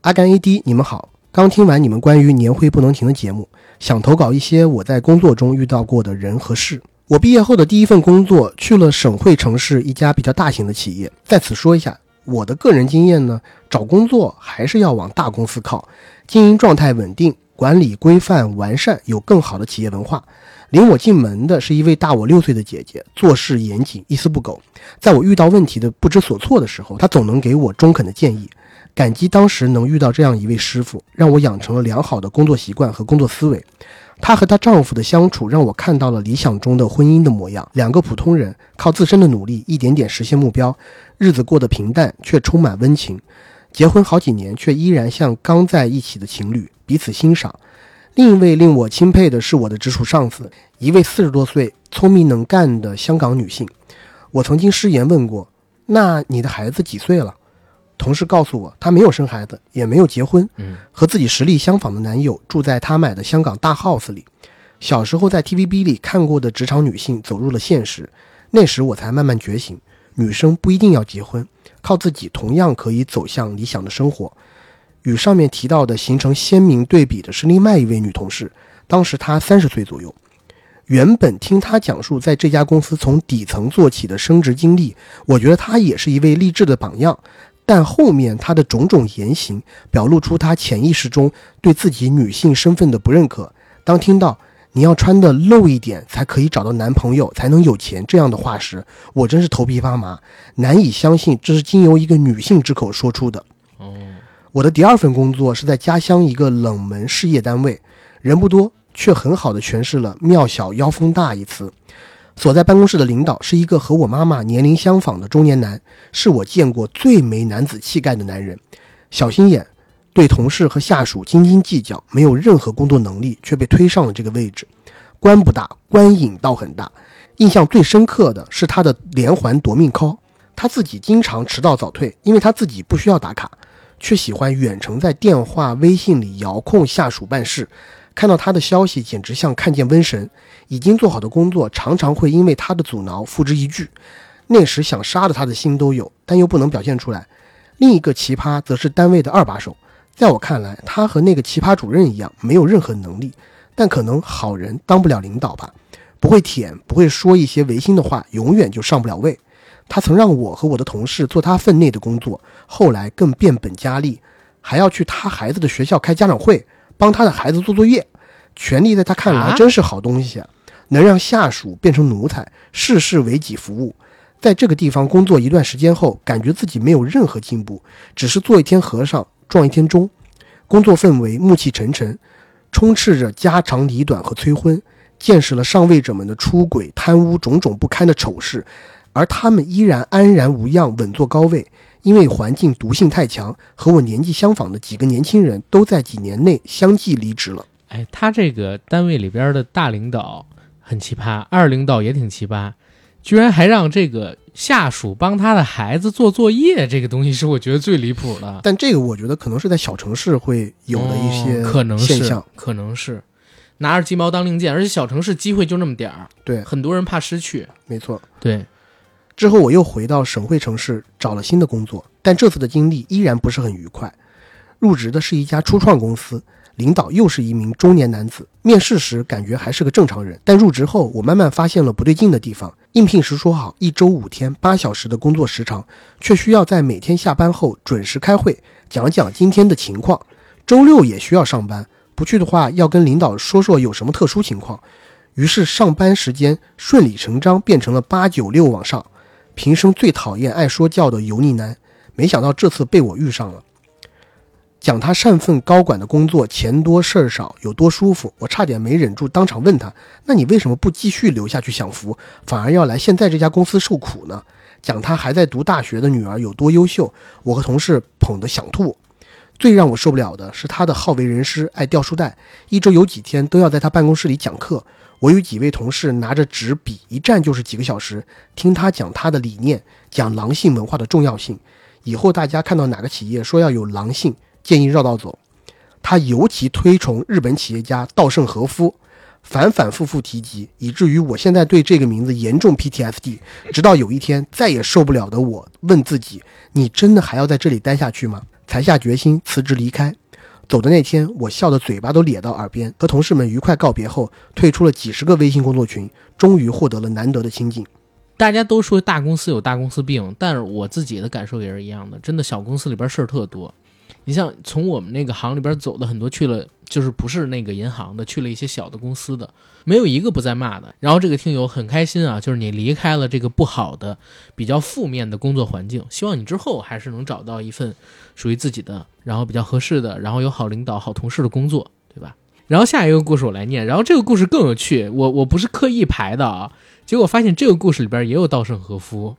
阿甘 AD，你们好，刚听完你们关于年会不能停的节目，想投稿一些我在工作中遇到过的人和事。我毕业后的第一份工作去了省会城市一家比较大型的企业，在此说一下我的个人经验呢，找工作还是要往大公司靠，经营状态稳定，管理规范完善，有更好的企业文化。领我进门的是一位大我六岁的姐姐，做事严谨，一丝不苟。在我遇到问题的不知所措的时候，她总能给我中肯的建议。感激当时能遇到这样一位师傅，让我养成了良好的工作习惯和工作思维。她和她丈夫的相处，让我看到了理想中的婚姻的模样。两个普通人靠自身的努力，一点点实现目标，日子过得平淡却充满温情。结婚好几年，却依然像刚在一起的情侣，彼此欣赏。另一位令我钦佩的是我的直属上司，一位四十多岁、聪明能干的香港女性。我曾经失言问过：“那你的孩子几岁了？”同事告诉我，她没有生孩子，也没有结婚，嗯，和自己实力相仿的男友住在她买的香港大 house 里。小时候在 TVB 里看过的职场女性走入了现实，那时我才慢慢觉醒，女生不一定要结婚，靠自己同样可以走向理想的生活。与上面提到的形成鲜明对比的是另外一位女同事，当时她三十岁左右。原本听她讲述在这家公司从底层做起的升职经历，我觉得她也是一位励志的榜样。但后面他的种种言行，表露出他潜意识中对自己女性身份的不认可。当听到“你要穿的露一点才可以找到男朋友，才能有钱”这样的话时，我真是头皮发麻，难以相信这是经由一个女性之口说出的。哦，我的第二份工作是在家乡一个冷门事业单位，人不多，却很好的诠释了“庙小妖风大”一词。所在办公室的领导是一个和我妈妈年龄相仿的中年男，是我见过最没男子气概的男人，小心眼，对同事和下属斤斤计较，没有任何工作能力，却被推上了这个位置。官不大，官瘾倒很大。印象最深刻的是他的连环夺命 call，他自己经常迟到早退，因为他自己不需要打卡，却喜欢远程在电话、微信里遥控下属办事。看到他的消息，简直像看见瘟神。已经做好的工作，常常会因为他的阻挠付之一炬。那时想杀了他的心都有，但又不能表现出来。另一个奇葩则是单位的二把手，在我看来，他和那个奇葩主任一样，没有任何能力，但可能好人当不了领导吧。不会舔，不会说一些违心的话，永远就上不了位。他曾让我和我的同事做他分内的工作，后来更变本加厉，还要去他孩子的学校开家长会，帮他的孩子做作业。权力在他看来啊真是好东西啊，能让下属变成奴才，事事为己服务。在这个地方工作一段时间后，感觉自己没有任何进步，只是做一天和尚撞一天钟。工作氛围暮气沉沉，充斥着家长里短和催婚，见识了上位者们的出轨、贪污种种不堪的丑事，而他们依然安然无恙，稳坐高位。因为环境毒性太强，和我年纪相仿的几个年轻人都在几年内相继离职了。哎，他这个单位里边的大领导很奇葩，二领导也挺奇葩，居然还让这个下属帮他的孩子做作业，这个东西是我觉得最离谱的。但这个我觉得可能是在小城市会有的一些哦可能现象。可能是。拿着鸡毛当令箭，而且小城市机会就那么点儿，对，很多人怕失去。没错。对，之后我又回到省会城市找了新的工作，但这次的经历依然不是很愉快。入职的是一家初创公司，领导又是一名中年男子。面试时感觉还是个正常人，但入职后我慢慢发现了不对劲的地方。应聘时说好一周五天八小时的工作时长，却需要在每天下班后准时开会，讲讲今天的情况。周六也需要上班，不去的话要跟领导说说有什么特殊情况。于是上班时间顺理成章变成了八九六往上。平生最讨厌爱说教的油腻男，没想到这次被我遇上了。讲他上份高管的工作钱多事儿少有多舒服，我差点没忍住当场问他：“那你为什么不继续留下去享福，反而要来现在这家公司受苦呢？”讲他还在读大学的女儿有多优秀，我和同事捧得想吐。最让我受不了的是他的好为人师，爱掉书袋，一周有几天都要在他办公室里讲课。我有几位同事拿着纸笔，一站就是几个小时，听他讲他的理念，讲狼性文化的重要性。以后大家看到哪个企业说要有狼性，建议绕道走。他尤其推崇日本企业家稻盛和夫，反反复复提及，以至于我现在对这个名字严重 PTSD。直到有一天再也受不了的我问自己：你真的还要在这里待下去吗？才下决心辞职离开。走的那天，我笑得嘴巴都咧到耳边。和同事们愉快告别后，退出了几十个微信工作群，终于获得了难得的清静。大家都说大公司有大公司病，但是我自己的感受也是一样的。真的，小公司里边事儿特多。你像从我们那个行里边走的很多去了，就是不是那个银行的，去了一些小的公司的，没有一个不在骂的。然后这个听友很开心啊，就是你离开了这个不好的、比较负面的工作环境，希望你之后还是能找到一份属于自己的，然后比较合适的，然后有好领导、好同事的工作，对吧？然后下一个故事我来念，然后这个故事更有趣，我我不是刻意排的啊，结果发现这个故事里边也有稻盛和夫，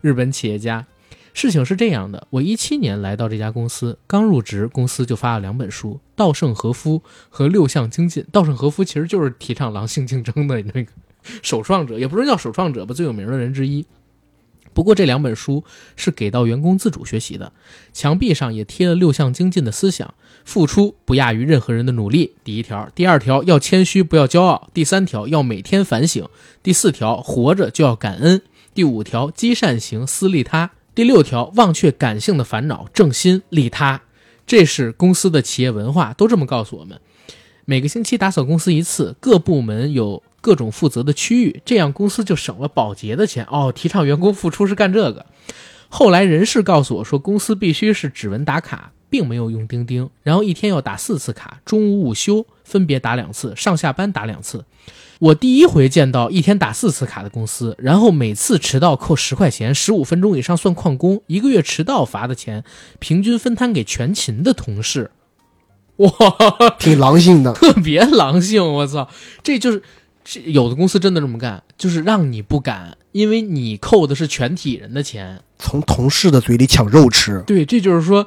日本企业家。事情是这样的，我一七年来到这家公司，刚入职，公司就发了两本书，《稻盛和夫》和《六项精进》。稻盛和夫其实就是提倡狼性竞争的那个 首创者，也不是叫首创者吧，最有名的人之一。不过这两本书是给到员工自主学习的，墙壁上也贴了六项精进的思想：付出不亚于任何人的努力。第一条，第二条要谦虚，不要骄傲；第三条要每天反省；第四条活着就要感恩；第五条积善行，思利他。第六条，忘却感性的烦恼，正心利他，这是公司的企业文化，都这么告诉我们。每个星期打扫公司一次，各部门有各种负责的区域，这样公司就省了保洁的钱。哦，提倡员工付出是干这个。后来人事告诉我说，公司必须是指纹打卡，并没有用钉钉，然后一天要打四次卡，中午午休分别打两次，上下班打两次。我第一回见到一天打四次卡的公司，然后每次迟到扣十块钱，十五分钟以上算旷工，一个月迟到罚的钱平均分摊给全勤的同事。哇，挺狼性的。特别狼性，我操！这就是这有的公司真的这么干，就是让你不敢，因为你扣的是全体人的钱。从同事的嘴里抢肉吃，对，这就是说，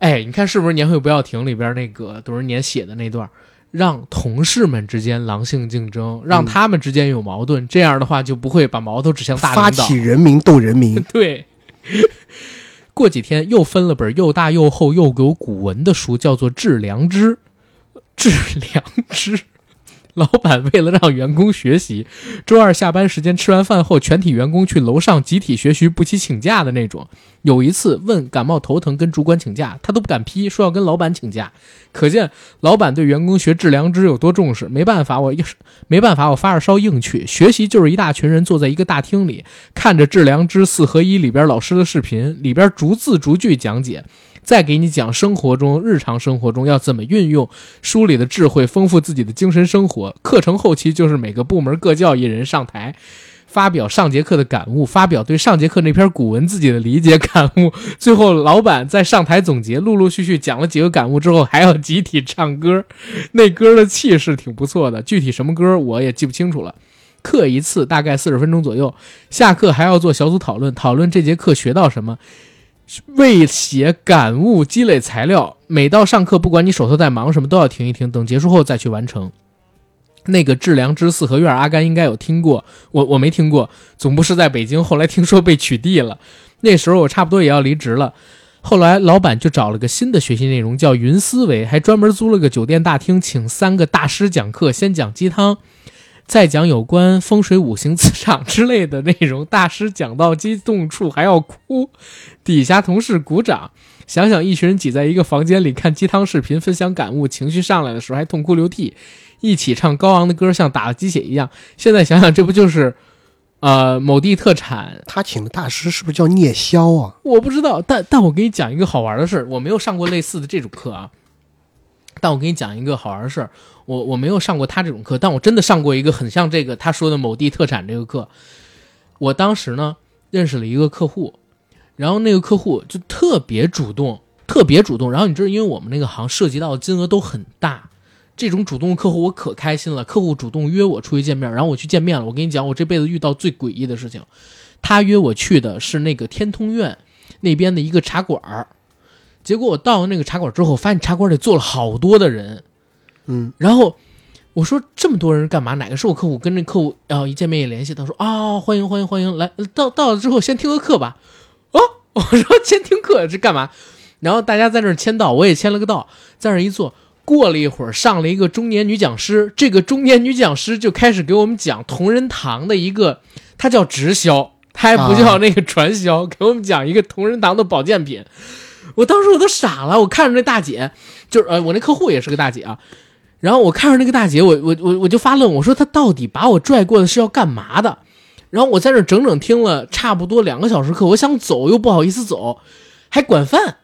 哎，你看是不是《年会不要停》里边那个多少年写的那段，让同事们之间狼性竞争，让他们之间有矛盾，这样的话就不会把矛头指向大发领导。起人民斗人民。对，过几天又分了本又大又厚又有古文的书，叫做《致良知》。致良知，老板为了让员工学习，周二下班时间吃完饭后，全体员工去楼上集体学习，不起请假的那种。有一次问感冒头疼跟主管请假，他都不敢批，说要跟老板请假。可见老板对员工学致良知有多重视。没办法，我一没办法，我发着烧硬去学习，就是一大群人坐在一个大厅里，看着《致良知四合一》里边老师的视频，里边逐字逐句讲解，再给你讲生活中日常生活中要怎么运用书里的智慧，丰富自己的精神生活。课程后期就是每个部门各叫一人上台。发表上节课的感悟，发表对上节课那篇古文自己的理解感悟。最后，老板在上台总结，陆陆续续讲了几个感悟之后，还要集体唱歌。那歌的气势挺不错的，具体什么歌我也记不清楚了。课一次大概四十分钟左右，下课还要做小组讨论，讨论这节课学到什么，为写感悟积累材料。每到上课，不管你手头在忙什么，都要停一停，等结束后再去完成。那个致良知四合院，阿甘应该有听过，我我没听过。总部是在北京，后来听说被取缔了。那时候我差不多也要离职了，后来老板就找了个新的学习内容，叫云思维，还专门租了个酒店大厅，请三个大师讲课，先讲鸡汤，再讲有关风水、五行、磁场之类的内容。大师讲到激动处还要哭，底下同事鼓掌。想想一群人挤在一个房间里看鸡汤视频，分享感悟，情绪上来的时候还痛哭流涕，一起唱高昂的歌，像打了鸡血一样。现在想想，这不就是，呃，某地特产 他请的大师是不是叫聂霄啊？我不知道，但但我给你讲一个好玩的事儿，我没有上过类似的这种课啊。但我给你讲一个好玩的事儿，我我没有上过他这种课，但我真的上过一个很像这个他说的某地特产这个课。我当时呢认识了一个客户，然后那个客户就特别主动，特别主动。然后你知道，因为我们那个行涉及到的金额都很大，这种主动客户我可开心了。客户主动约我出去见面，然后我去见面了。我跟你讲，我这辈子遇到最诡异的事情，他约我去的是那个天通苑那边的一个茶馆儿，结果我到了那个茶馆之后，发现茶馆里坐了好多的人，嗯，然后我说这么多人干嘛？哪个是我客户？跟那客户然后一见面也联系，他说啊、欢迎欢迎欢迎，来到到了之后先听个课吧。哦，我说先听课是干嘛？然后大家在那儿签到，我也签了个到，在那儿一坐。过了一会儿，上了一个中年女讲师，这个中年女讲师就开始给我们讲同仁堂的一个，它叫直销，它还不叫那个传销，给我们讲一个同仁堂的保健品。我当时我都傻了，我看着那大姐，就是呃，我那客户也是个大姐啊。然后我看着那个大姐，我我我我就发愣，我说她到底把我拽过来是要干嘛的？然后我在那儿整整听了差不多两个小时课，我想走又不好意思走，还管饭，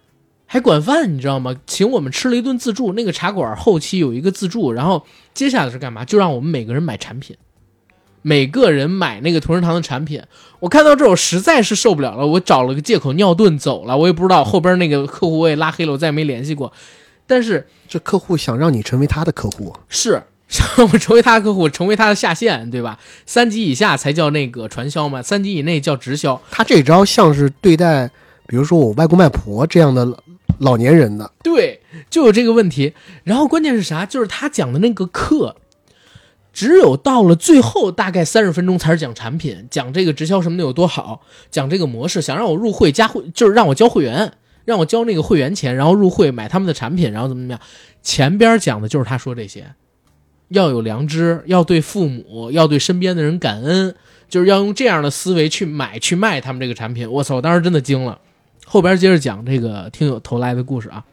还管饭，你知道吗？请我们吃了一顿自助，那个茶馆后期有一个自助，然后接下来是干嘛？就让我们每个人买产品，每个人买那个同仁堂的产品。我看到这儿，我实在是受不了了，我找了个借口尿遁走了。我也不知道后边那个客户我也拉黑了，我再也没联系过。但是这客户想让你成为他的客户，是想让我成为他的客户，成为他的下线，对吧？三级以下才叫那个传销嘛，三级以内叫直销。他这招像是对待，比如说我外公外婆这样的老老年人的，对，就有这个问题。然后关键是啥？就是他讲的那个课，只有到了最后大概三十分钟才是讲产品，讲这个直销什么的有多好，讲这个模式，想让我入会加会，就是让我交会员，让我交那个会员钱，然后入会买他们的产品，然后怎么怎么样。前边讲的就是他说这些，要有良知，要对父母，要对身边的人感恩，就是要用这样的思维去买去卖他们这个产品。我操，我当时真的惊了。后边接着讲这个听友投来的故事啊。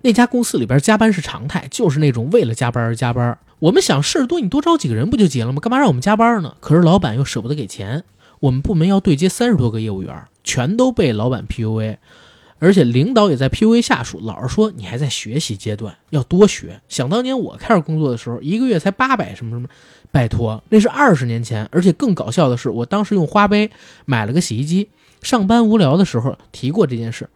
那家公司里边加班是常态，就是那种为了加班而加班。我们想事儿多，你多招几个人不就结了吗？干嘛让我们加班呢？可是老板又舍不得给钱。我们部门要对接三十多个业务员，全都被老板 PUA，而且领导也在 PUA 下属，老是说你还在学习阶段，要多学。想当年我开始工作的时候，一个月才八百什么什么，拜托，那是二十年前。而且更搞笑的是，我当时用花呗买了个洗衣机，上班无聊的时候提过这件事。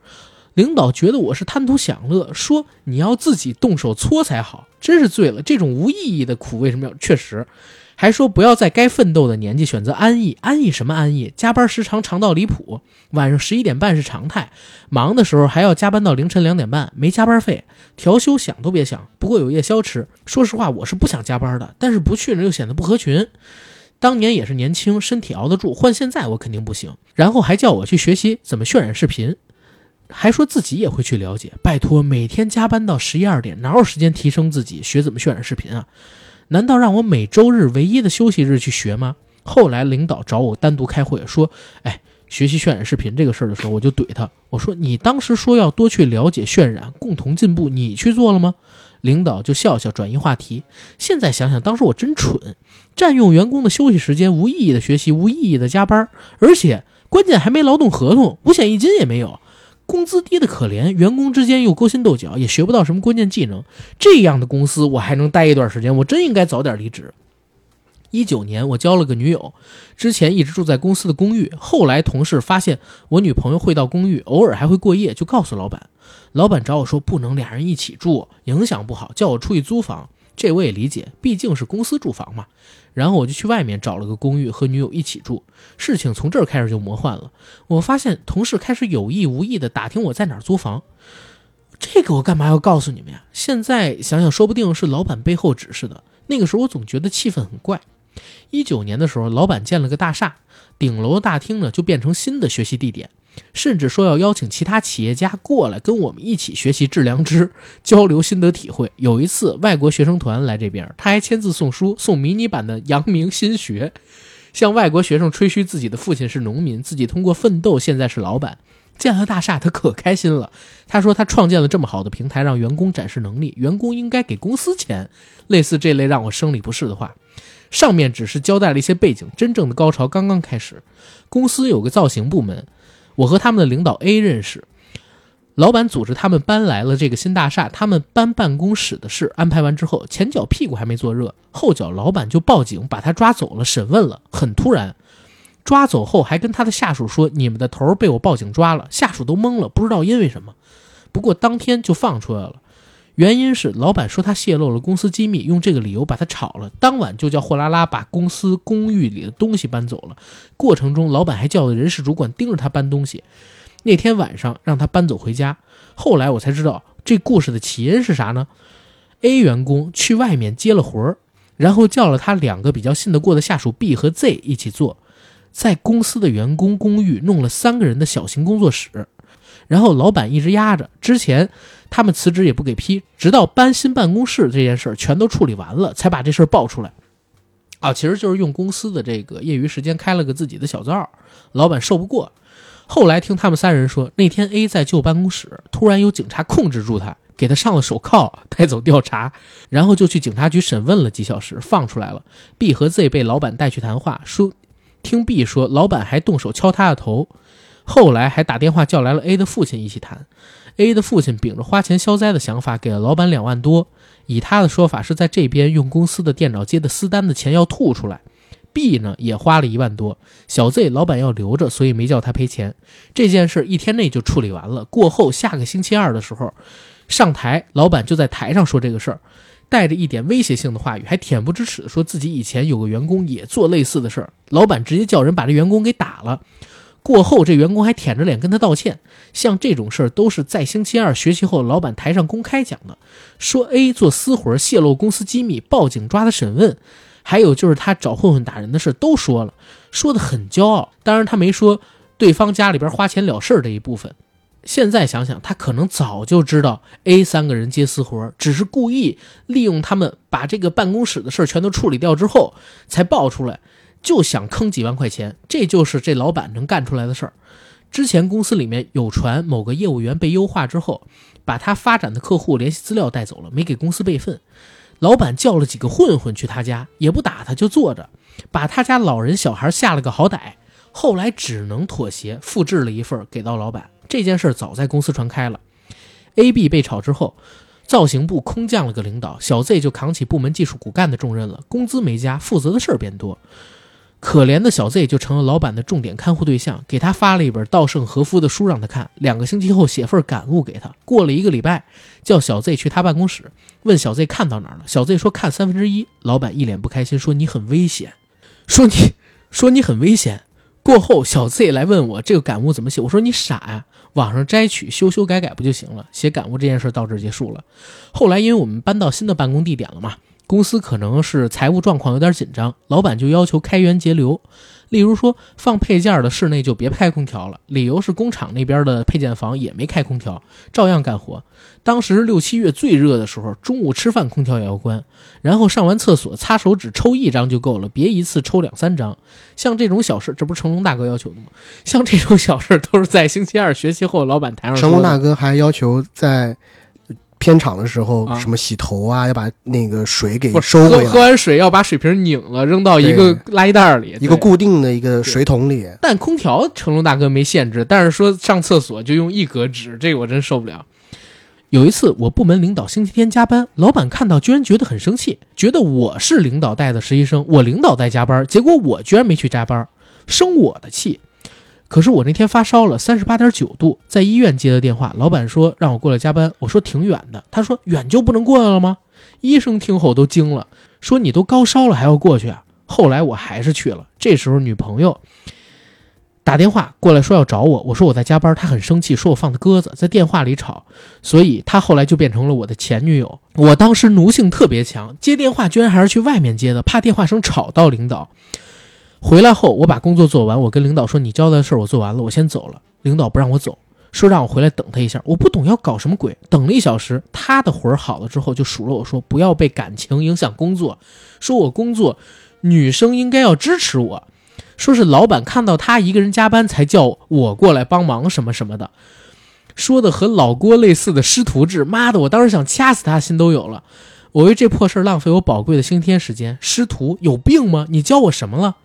领导觉得我是贪图享乐，说你要自己动手搓才好，真是醉了。这种无意义的苦为什么要？确实，还说不要在该奋斗的年纪选择安逸，安逸什么安逸？加班时长长到离谱，晚上十一点半是常态，忙的时候还要加班到凌晨两点半，没加班费，调休想都别想。不过有夜宵吃。说实话，我是不想加班的，但是不去呢又显得不合群。当年也是年轻，身体熬得住，换现在我肯定不行。然后还叫我去学习怎么渲染视频。还说自己也会去了解，拜托，每天加班到十一二点，哪有时间提升自己，学怎么渲染视频啊？难道让我每周日唯一的休息日去学吗？后来领导找我单独开会，说，哎，学习渲染视频这个事儿的时候，我就怼他，我说你当时说要多去了解渲染，共同进步，你去做了吗？领导就笑笑，转移话题。现在想想，当时我真蠢，占用员工的休息时间，无意义的学习，无意义的加班，而且关键还没劳动合同，五险一金也没有。工资低的可怜，员工之间又勾心斗角，也学不到什么关键技能。这样的公司我还能待一段时间，我真应该早点离职。一九年，我交了个女友，之前一直住在公司的公寓，后来同事发现我女朋友会到公寓，偶尔还会过夜，就告诉老板。老板找我说不能俩人一起住，影响不好，叫我出去租房。这我也理解，毕竟是公司住房嘛。然后我就去外面找了个公寓和女友一起住，事情从这儿开始就魔幻了。我发现同事开始有意无意的打听我在哪儿租房，这个我干嘛要告诉你们呀？现在想想，说不定是老板背后指示的。那个时候我总觉得气氛很怪。一九年的时候，老板建了个大厦，顶楼大厅呢就变成新的学习地点。甚至说要邀请其他企业家过来跟我们一起学习致良知，交流心得体会。有一次，外国学生团来这边，他还签字送书，送迷你版的《阳明心学》，向外国学生吹嘘自己的父亲是农民，自己通过奋斗现在是老板。建了大厦，他可开心了。他说他创建了这么好的平台，让员工展示能力，员工应该给公司钱。类似这类让我生理不适的话。上面只是交代了一些背景，真正的高潮刚刚开始。公司有个造型部门，我和他们的领导 A 认识。老板组织他们搬来了这个新大厦，他们搬办公室的事安排完之后，前脚屁股还没坐热，后脚老板就报警把他抓走了，审问了，很突然。抓走后还跟他的下属说：“你们的头被我报警抓了。”下属都懵了，不知道因为什么。不过当天就放出来了。原因是老板说他泄露了公司机密，用这个理由把他炒了。当晚就叫货拉拉把公司公寓里的东西搬走了。过程中，老板还叫了人事主管盯着他搬东西。那天晚上让他搬走回家。后来我才知道，这故事的起因是啥呢？A 员工去外面接了活儿，然后叫了他两个比较信得过的下属 B 和 Z 一起做，在公司的员工公寓弄了三个人的小型工作室。然后老板一直压着，之前他们辞职也不给批，直到搬新办公室这件事儿全都处理完了，才把这事儿爆出来。啊，其实就是用公司的这个业余时间开了个自己的小灶，老板受不过。后来听他们三人说，那天 A 在旧办公室，突然有警察控制住他，给他上了手铐，带走调查，然后就去警察局审问了几小时，放出来了。B 和 Z 被老板带去谈话，说听 B 说，老板还动手敲他的头。后来还打电话叫来了 A 的父亲一起谈，A 的父亲秉着花钱消灾的想法，给了老板两万多。以他的说法是在这边用公司的电脑接的私单的钱要吐出来。B 呢也花了一万多，小 Z 老板要留着，所以没叫他赔钱。这件事一天内就处理完了。过后下个星期二的时候上台，老板就在台上说这个事儿，带着一点威胁性的话语，还恬不知耻的说自己以前有个员工也做类似的事儿，老板直接叫人把这员工给打了。过后，这员工还舔着脸跟他道歉。像这种事儿，都是在星期二学习后，老板台上公开讲的，说 A 做私活泄露公司机密，报警抓他审问，还有就是他找混混打人的事都说了，说的很骄傲。当然，他没说对方家里边花钱了事儿这一部分。现在想想，他可能早就知道 A 三个人接私活，只是故意利用他们把这个办公室的事全都处理掉之后，才爆出来。就想坑几万块钱，这就是这老板能干出来的事儿。之前公司里面有传某个业务员被优化之后，把他发展的客户联系资料带走了，没给公司备份。老板叫了几个混混去他家，也不打他，就坐着，把他家老人小孩下了个好歹。后来只能妥协，复制了一份给到老板。这件事早在公司传开了。A、B 被炒之后，造型部空降了个领导，小 Z 就扛起部门技术骨干的重任了，工资没加，负责的事儿变多。可怜的小 Z 就成了老板的重点看护对象，给他发了一本稻盛和夫的书让他看。两个星期后写份感悟给他。过了一个礼拜，叫小 Z 去他办公室，问小 Z 看到哪儿了。小 Z 说看三分之一。老板一脸不开心，说你很危险，说你说你很危险。过后小 Z 来问我这个感悟怎么写，我说你傻呀，网上摘取修修改改不就行了？写感悟这件事到这儿结束了。后来因为我们搬到新的办公地点了嘛。公司可能是财务状况有点紧张，老板就要求开源节流，例如说放配件的室内就别开空调了，理由是工厂那边的配件房也没开空调，照样干活。当时六七月最热的时候，中午吃饭空调也要关，然后上完厕所擦手纸抽一张就够了，别一次抽两三张。像这种小事，这不是成龙大哥要求的吗？像这种小事都是在星期二学习后老板台上。成龙大哥还要求在。片场的时候，什么洗头啊，要把那个水给收回来。喝完水要把水瓶拧了，扔到一个垃圾袋里，一个固定的一个水桶里。但空调成龙大哥没限制，但是说上厕所就用一格纸，这个我真受不了。有一次我部门领导星期天加班，老板看到居然觉得很生气，觉得我是领导带的实习生，我领导在加班，结果我居然没去加班，生我的气。可是我那天发烧了，三十八点九度，在医院接的电话，老板说让我过来加班。我说挺远的，他说远就不能过来了吗？医生听后都惊了，说你都高烧了还要过去啊？后来我还是去了。这时候女朋友打电话过来说要找我，我说我在加班，她很生气，说我放的鸽子，在电话里吵，所以她后来就变成了我的前女友。我当时奴性特别强，接电话居然还是去外面接的，怕电话声吵到领导。回来后，我把工作做完，我跟领导说：“你交代的事我做完了，我先走了。”领导不让我走，说让我回来等他一下。我不懂要搞什么鬼，等了一小时，他的魂儿好了之后，就数落我说：“不要被感情影响工作，说我工作，女生应该要支持我，说是老板看到他一个人加班才叫我过来帮忙什么什么的。”说的和老郭类似的师徒制，妈的，我当时想掐死他，心都有了。我为这破事儿浪费我宝贵的星期天时间，师徒有病吗？你教我什么了？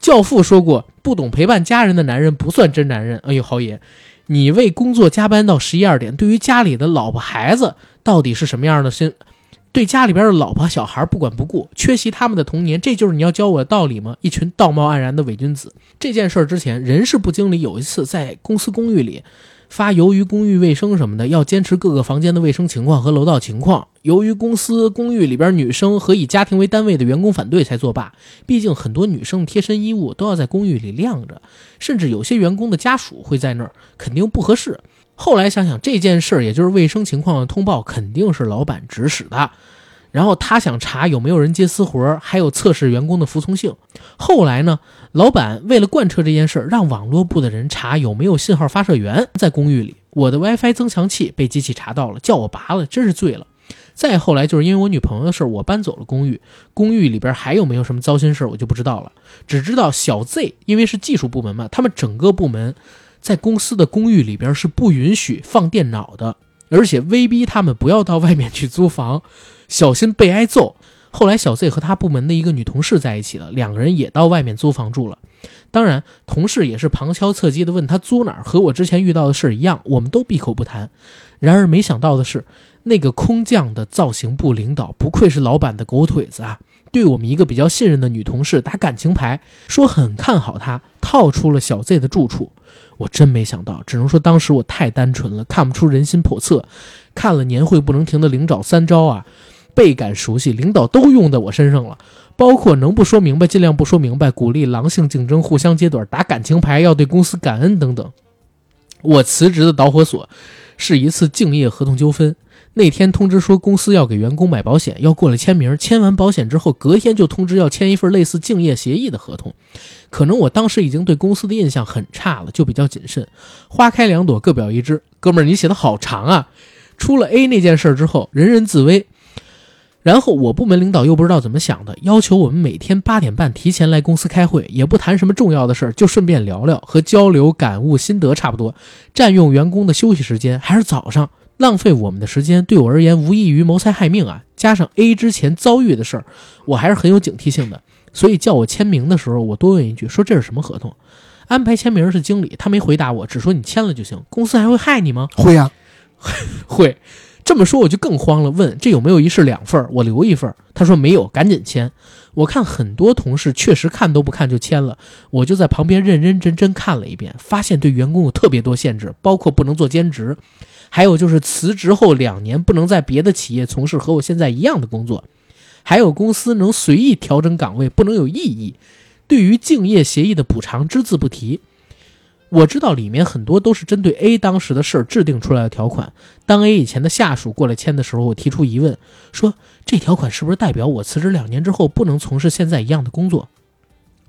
教父说过，不懂陪伴家人的男人不算真男人。哎呦，豪爷，你为工作加班到十一二点，对于家里的老婆孩子到底是什么样的心？对家里边的老婆小孩不管不顾，缺席他们的童年，这就是你要教我的道理吗？一群道貌岸然的伪君子。这件事之前，人事部经理有一次在公司公寓里。发由于公寓卫生什么的，要坚持各个房间的卫生情况和楼道情况。由于公司公寓里边女生和以家庭为单位的员工反对才作罢。毕竟很多女生贴身衣物都要在公寓里晾着，甚至有些员工的家属会在那儿，肯定不合适。后来想想这件事儿，也就是卫生情况的通报肯定是老板指使的。然后他想查有没有人接私活，还有测试员工的服从性。后来呢？老板为了贯彻这件事儿，让网络部的人查有没有信号发射源在公寓里。我的 WiFi 增强器被机器查到了，叫我拔了，真是醉了。再后来就是因为我女朋友的事儿，我搬走了公寓。公寓里边还有没有什么糟心事儿，我就不知道了。只知道小 Z 因为是技术部门嘛，他们整个部门在公司的公寓里边是不允许放电脑的，而且威逼他们不要到外面去租房，小心被挨揍。后来，小 Z 和他部门的一个女同事在一起了，两个人也到外面租房住了。当然，同事也是旁敲侧击的问他租哪儿，和我之前遇到的事一样，我们都闭口不谈。然而，没想到的是，那个空降的造型部领导不愧是老板的狗腿子啊，对我们一个比较信任的女同事打感情牌，说很看好她，套出了小 Z 的住处。我真没想到，只能说当时我太单纯了，看不出人心叵测。看了年会不能停的灵爪三招啊！倍感熟悉，领导都用在我身上了，包括能不说明白尽量不说明白，鼓励狼性竞争，互相揭短，打感情牌，要对公司感恩等等。我辞职的导火索是一次竞业合同纠纷。那天通知说公司要给员工买保险，要过来签名，签完保险之后，隔天就通知要签一份类似竞业协议的合同。可能我当时已经对公司的印象很差了，就比较谨慎。花开两朵，各表一枝。哥们儿，你写的好长啊！出了 A 那件事之后，人人自危。然后我部门领导又不知道怎么想的，要求我们每天八点半提前来公司开会，也不谈什么重要的事儿，就顺便聊聊和交流感悟心得差不多，占用员工的休息时间，还是早上，浪费我们的时间，对我而言无异于谋财害命啊！加上 A 之前遭遇的事儿，我还是很有警惕性的，所以叫我签名的时候，我多问一句，说这是什么合同？安排签名是经理，他没回答我，只说你签了就行。公司还会害你吗？会啊，会。这么说我就更慌了，问这有没有一式两份我留一份他说没有，赶紧签。我看很多同事确实看都不看就签了，我就在旁边认认真真看了一遍，发现对员工有特别多限制，包括不能做兼职，还有就是辞职后两年不能在别的企业从事和我现在一样的工作，还有公司能随意调整岗位不能有异议，对于竞业协议的补偿只字不提。我知道里面很多都是针对 A 当时的事儿制定出来的条款。当 A 以前的下属过来签的时候，我提出疑问，说这条款是不是代表我辞职两年之后不能从事现在一样的工作？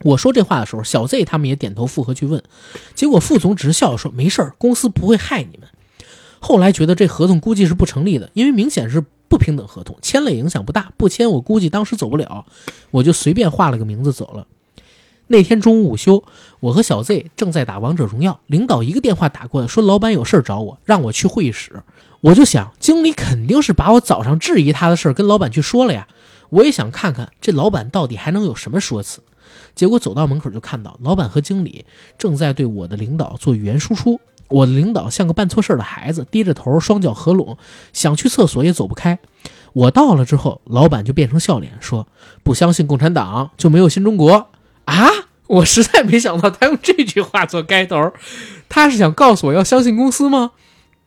我说这话的时候，小 Z 他们也点头附和去问。结果副总只是笑说：“没事儿，公司不会害你们。”后来觉得这合同估计是不成立的，因为明显是不平等合同，签了影响不大，不签我估计当时走不了，我就随便画了个名字走了。那天中午午休，我和小 Z 正在打王者荣耀，领导一个电话打过来，说老板有事找我，让我去会议室。我就想，经理肯定是把我早上质疑他的事跟老板去说了呀。我也想看看这老板到底还能有什么说辞。结果走到门口就看到老板和经理正在对我的领导做语言输出。我的领导像个办错事的孩子，低着头，双脚合拢，想去厕所也走不开。我到了之后，老板就变成笑脸，说不相信共产党就没有新中国。啊！我实在没想到他用这句话做开头，他是想告诉我要相信公司吗？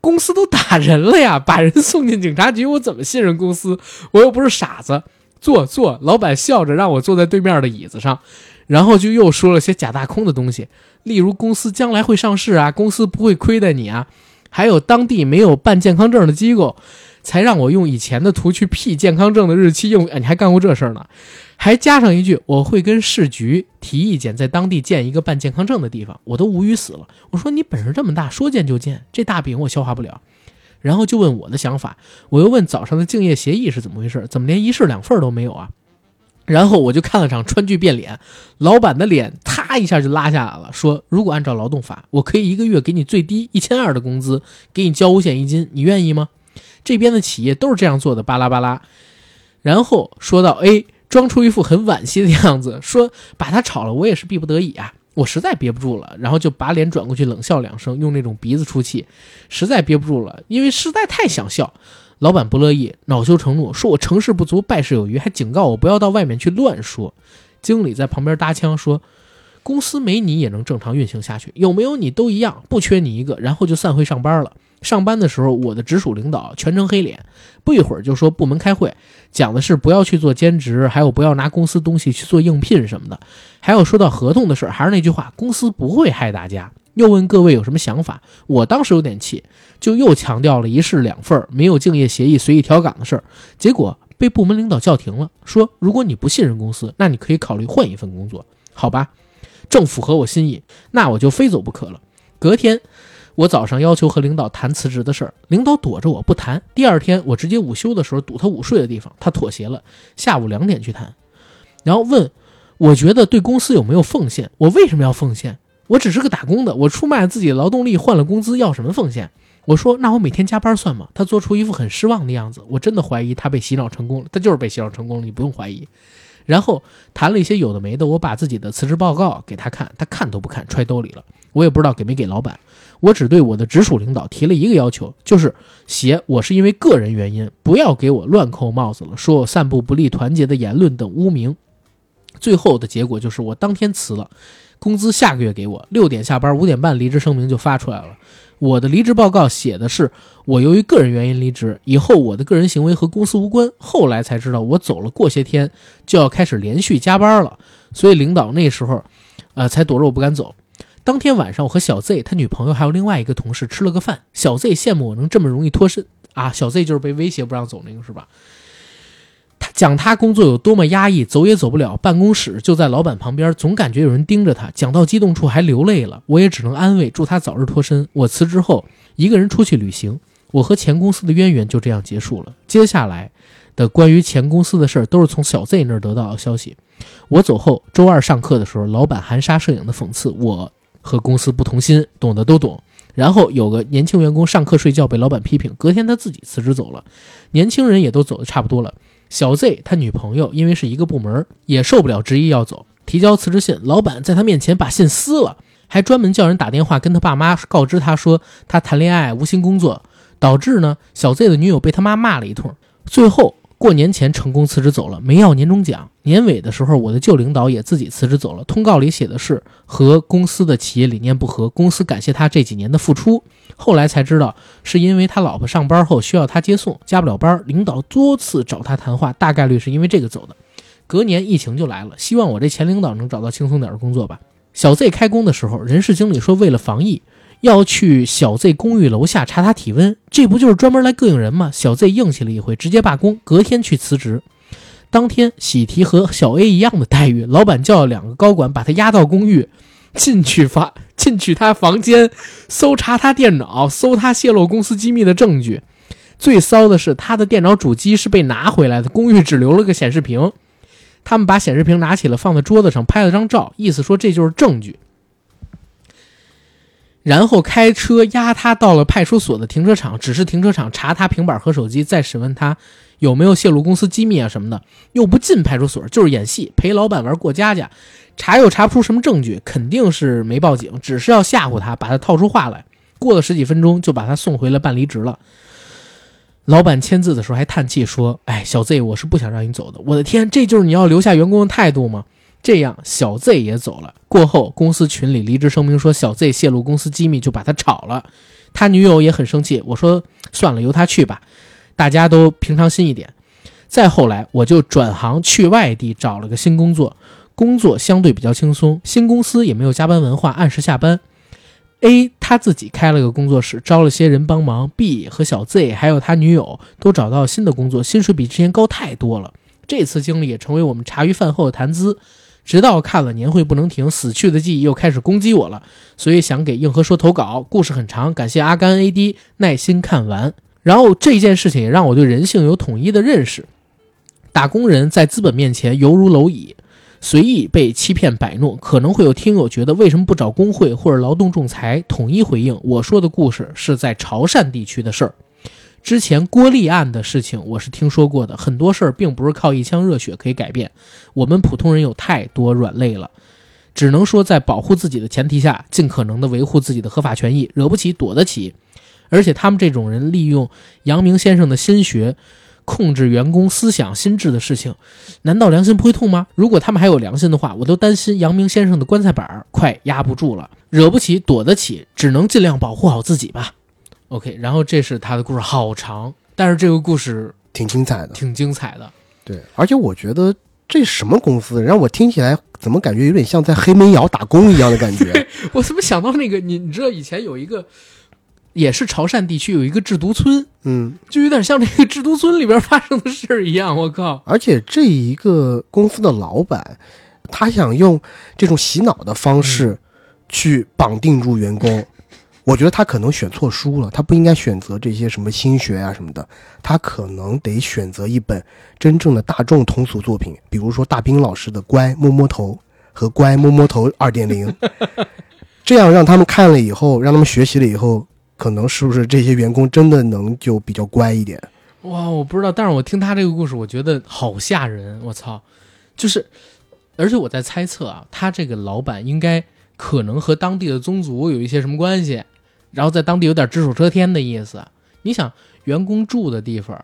公司都打人了呀，把人送进警察局，我怎么信任公司？我又不是傻子。坐坐，老板笑着让我坐在对面的椅子上，然后就又说了些假大空的东西，例如公司将来会上市啊，公司不会亏待你啊，还有当地没有办健康证的机构，才让我用以前的图去 P 健康证的日期，用你还干过这事儿呢？还加上一句我会跟市局提意见，在当地建一个办健康证的地方，我都无语死了。我说你本事这么大，说建就建，这大饼我消化不了。然后就问我的想法，我又问早上的竞业协议是怎么回事，怎么连一式两份都没有啊？然后我就看了场川剧变脸，老板的脸啪一下就拉下来了，说如果按照劳动法，我可以一个月给你最低一千二的工资，给你交五险一金，你愿意吗？这边的企业都是这样做的，巴拉巴拉。然后说到 A，装出一副很惋惜的样子，说把他炒了，我也是逼不得已啊。我实在憋不住了，然后就把脸转过去冷笑两声，用那种鼻子出气，实在憋不住了，因为实在太想笑。老板不乐意，恼羞成怒，说我成事不足败事有余，还警告我不要到外面去乱说。经理在旁边搭腔说：“公司没你也能正常运行下去，有没有你都一样，不缺你一个。”然后就散会上班了。上班的时候，我的直属领导全程黑脸，不一会儿就说部门开会，讲的是不要去做兼职，还有不要拿公司东西去做应聘什么的。还有说到合同的事儿，还是那句话，公司不会害大家。又问各位有什么想法？我当时有点气，就又强调了一式两份，没有竞业协议随意调岗的事儿。结果被部门领导叫停了，说如果你不信任公司，那你可以考虑换一份工作，好吧？正符合我心意，那我就非走不可了。隔天。我早上要求和领导谈辞职的事儿，领导躲着我不谈。第二天我直接午休的时候堵他午睡的地方，他妥协了，下午两点去谈。然后问，我觉得对公司有没有奉献？我为什么要奉献？我只是个打工的，我出卖自己的劳动力换了工资，要什么奉献？我说，那我每天加班算吗？他做出一副很失望的样子，我真的怀疑他被洗脑成功了。他就是被洗脑成功了，你不用怀疑。然后谈了一些有的没的，我把自己的辞职报告给他看，他看都不看，揣兜里了。我也不知道给没给老板。我只对我的直属领导提了一个要求，就是写我是因为个人原因，不要给我乱扣帽子了，说我散布不利团结的言论等污名。最后的结果就是我当天辞了，工资下个月给我，六点下班，五点半离职声明就发出来了。我的离职报告写的是我由于个人原因离职，以后我的个人行为和公司无关。后来才知道我走了，过些天就要开始连续加班了，所以领导那时候，呃，才躲着我不敢走。当天晚上，我和小 Z 他女朋友还有另外一个同事吃了个饭。小 Z 羡慕我能这么容易脱身啊！小 Z 就是被威胁不让走那个是吧？他讲他工作有多么压抑，走也走不了，办公室就在老板旁边，总感觉有人盯着他。讲到激动处还流泪了，我也只能安慰，祝他早日脱身。我辞职后一个人出去旅行，我和前公司的渊源就这样结束了。接下来的关于前公司的事儿，都是从小 Z 那儿得到的消息。我走后，周二上课的时候，老板含沙射影的讽刺我。和公司不同心，懂的都懂。然后有个年轻员工上课睡觉被老板批评，隔天他自己辞职走了。年轻人也都走的差不多了。小 Z 他女朋友因为是一个部门，也受不了执意要走，提交辞职信。老板在他面前把信撕了，还专门叫人打电话跟他爸妈告知他说他谈恋爱无心工作，导致呢小 Z 的女友被他妈骂了一通。最后。过年前成功辞职走了，没要年终奖。年尾的时候，我的旧领导也自己辞职走了。通告里写的是和公司的企业理念不合，公司感谢他这几年的付出。后来才知道，是因为他老婆上班后需要他接送，加不了班。领导多次找他谈话，大概率是因为这个走的。隔年疫情就来了，希望我这前领导能找到轻松点的工作吧。小 Z 开工的时候，人事经理说为了防疫。要去小 Z 公寓楼下查他体温，这不就是专门来膈应人吗？小 Z 硬气了一回，直接罢工，隔天去辞职。当天喜提和小 A 一样的待遇，老板叫了两个高管把他押到公寓，进去房进去他房间，搜查他电脑，搜他泄露公司机密的证据。最骚的是，他的电脑主机是被拿回来的，公寓只留了个显示屏。他们把显示屏拿起了，放在桌子上，拍了张照，意思说这就是证据。然后开车押他到了派出所的停车场，只是停车场查他平板和手机，再审问他有没有泄露公司机密啊什么的，又不进派出所，就是演戏陪老板玩过家家，查又查不出什么证据，肯定是没报警，只是要吓唬他，把他套出话来。过了十几分钟，就把他送回了办离职了。老板签字的时候还叹气说：“哎，小 Z，我是不想让你走的。我的天，这就是你要留下员工的态度吗？”这样，小 Z 也走了。过后，公司群里离职声明说小 Z 泄露公司机密，就把他炒了。他女友也很生气。我说算了，由他去吧，大家都平常心一点。再后来，我就转行去外地找了个新工作，工作相对比较轻松，新公司也没有加班文化，按时下班。A 他自己开了个工作室，招了些人帮忙。B 和小 Z 还有他女友都找到新的工作，薪水比之前高太多了。这次经历也成为我们茶余饭后的谈资。直到看了《年会不能停》，死去的记忆又开始攻击我了，所以想给硬核说投稿。故事很长，感谢阿甘 AD 耐心看完。然后这件事情也让我对人性有统一的认识。打工人在资本面前犹如蝼蚁，随意被欺骗摆弄。可能会有听友觉得为什么不找工会或者劳动仲裁统一回应？我说的故事是在潮汕地区的事儿。之前郭立案的事情我是听说过的，很多事儿并不是靠一腔热血可以改变。我们普通人有太多软肋了，只能说在保护自己的前提下，尽可能的维护自己的合法权益，惹不起躲得起。而且他们这种人利用阳明先生的心学控制员工思想心智的事情，难道良心不会痛吗？如果他们还有良心的话，我都担心阳明先生的棺材板快压不住了。惹不起躲得起，只能尽量保护好自己吧。OK，然后这是他的故事，好长，但是这个故事挺精彩的。挺精彩的。对，而且我觉得这什么公司，让我听起来怎么感觉有点像在黑煤窑打工一样的感觉？我怎么想到那个你？你知道以前有一个，也是潮汕地区有一个制毒村，嗯，就有点像这个制毒村里边发生的事儿一样。我靠，而且这一个公司的老板，他想用这种洗脑的方式去绑定住员工。我觉得他可能选错书了，他不应该选择这些什么心学啊什么的，他可能得选择一本真正的大众通俗作品，比如说大兵老师的《乖摸摸头》和《乖摸摸头二点零》，这样让他们看了以后，让他们学习了以后，可能是不是这些员工真的能就比较乖一点？哇，我不知道，但是我听他这个故事，我觉得好吓人。我操，就是，而且我在猜测啊，他这个老板应该可能和当地的宗族有一些什么关系，然后在当地有点只手遮天的意思。你想，员工住的地方，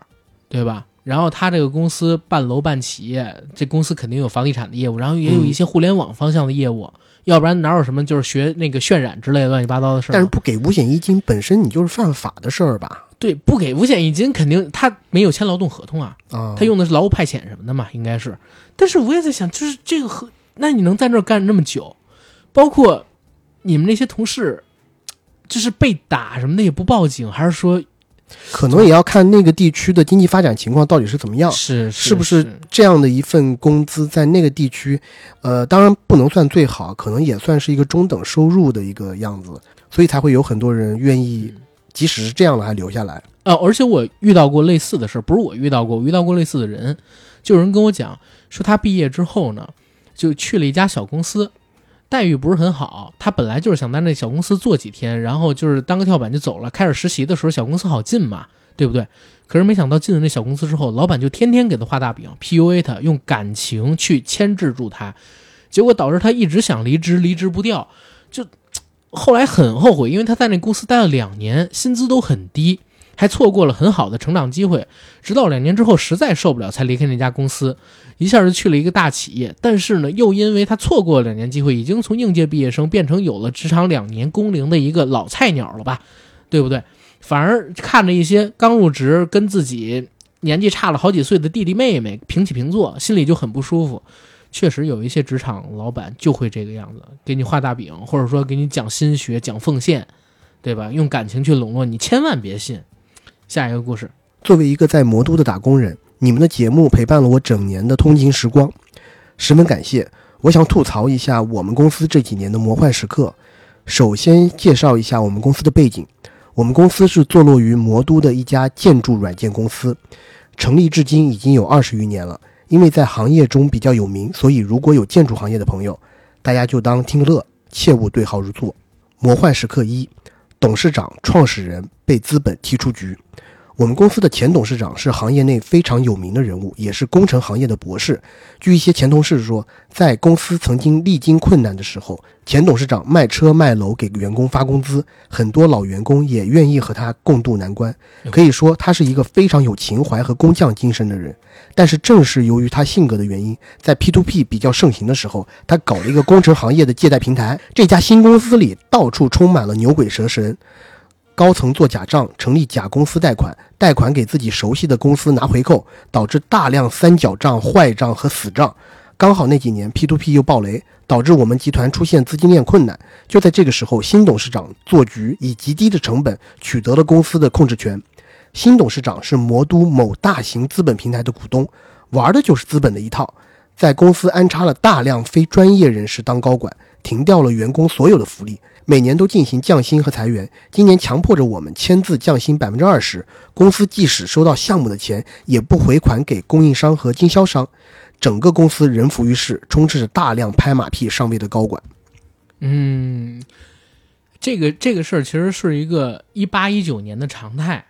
对吧？然后他这个公司半楼半企业，这公司肯定有房地产的业务，然后也有一些互联网方向的业务，要不然哪有什么就是学那个渲染之类的乱七八糟的事儿？但是不给五险一金本身你就是犯法的事儿吧？对，不给五险一金，肯定他没有签劳动合同啊。啊，他用的是劳务派遣什么的嘛，应该是。但是我也在想，就是这个和那你能在那儿干那么久，包括你们那些同事，就是被打什么的也不报警，还是说可能也要看那个地区的经济发展情况到底是怎么样。是是不是这样的一份工资在那个地区，呃，当然不能算最好，可能也算是一个中等收入的一个样子，所以才会有很多人愿意，即使是这样的还留下来。呃，而且我遇到过类似的事儿，不是我遇到过，我遇到过类似的人，就有人跟我讲说他毕业之后呢，就去了一家小公司，待遇不是很好。他本来就是想在那小公司做几天，然后就是当个跳板就走了。开始实习的时候，小公司好进嘛，对不对？可是没想到进了那小公司之后，老板就天天给他画大饼，PUA 他，用感情去牵制住他，结果导致他一直想离职，离职不掉，就 后来很后悔，因为他在那公司待了两年，薪资都很低。还错过了很好的成长机会，直到两年之后实在受不了，才离开那家公司，一下就去了一个大企业。但是呢，又因为他错过了两年机会，已经从应届毕业生变成有了职场两年工龄的一个老菜鸟了吧，对不对？反而看着一些刚入职跟自己年纪差了好几岁的弟弟妹妹平起平坐，心里就很不舒服。确实有一些职场老板就会这个样子，给你画大饼，或者说给你讲心学、讲奉献，对吧？用感情去笼络你，千万别信。下一个故事，作为一个在魔都的打工人，你们的节目陪伴了我整年的通勤时光，十分感谢。我想吐槽一下我们公司这几年的魔幻时刻。首先介绍一下我们公司的背景，我们公司是坐落于魔都的一家建筑软件公司，成立至今已经有二十余年了。因为在行业中比较有名，所以如果有建筑行业的朋友，大家就当听个乐，切勿对号入座。魔幻时刻一，董事长、创始人被资本踢出局。我们公司的前董事长是行业内非常有名的人物，也是工程行业的博士。据一些前同事说，在公司曾经历经困难的时候，前董事长卖车卖楼给员工发工资，很多老员工也愿意和他共度难关。可以说，他是一个非常有情怀和工匠精神的人。但是，正是由于他性格的原因，在 P2P 比较盛行的时候，他搞了一个工程行业的借贷平台。这家新公司里到处充满了牛鬼蛇神。高层做假账，成立假公司贷款，贷款给自己熟悉的公司拿回扣，导致大量三角账、坏账和死账。刚好那几年 P2P 又爆雷，导致我们集团出现资金链困难。就在这个时候，新董事长做局，以极低的成本取得了公司的控制权。新董事长是魔都某大型资本平台的股东，玩的就是资本的一套，在公司安插了大量非专业人士当高管，停掉了员工所有的福利，每年都进行降薪和裁员。今年强迫着我们签字降薪百分之二十，公司即使收到项目的钱，也不回款给供应商和经销商。整个公司人浮于事，充斥着大量拍马屁上位的高管。嗯，这个这个事儿其实是一个一八一九年的常态。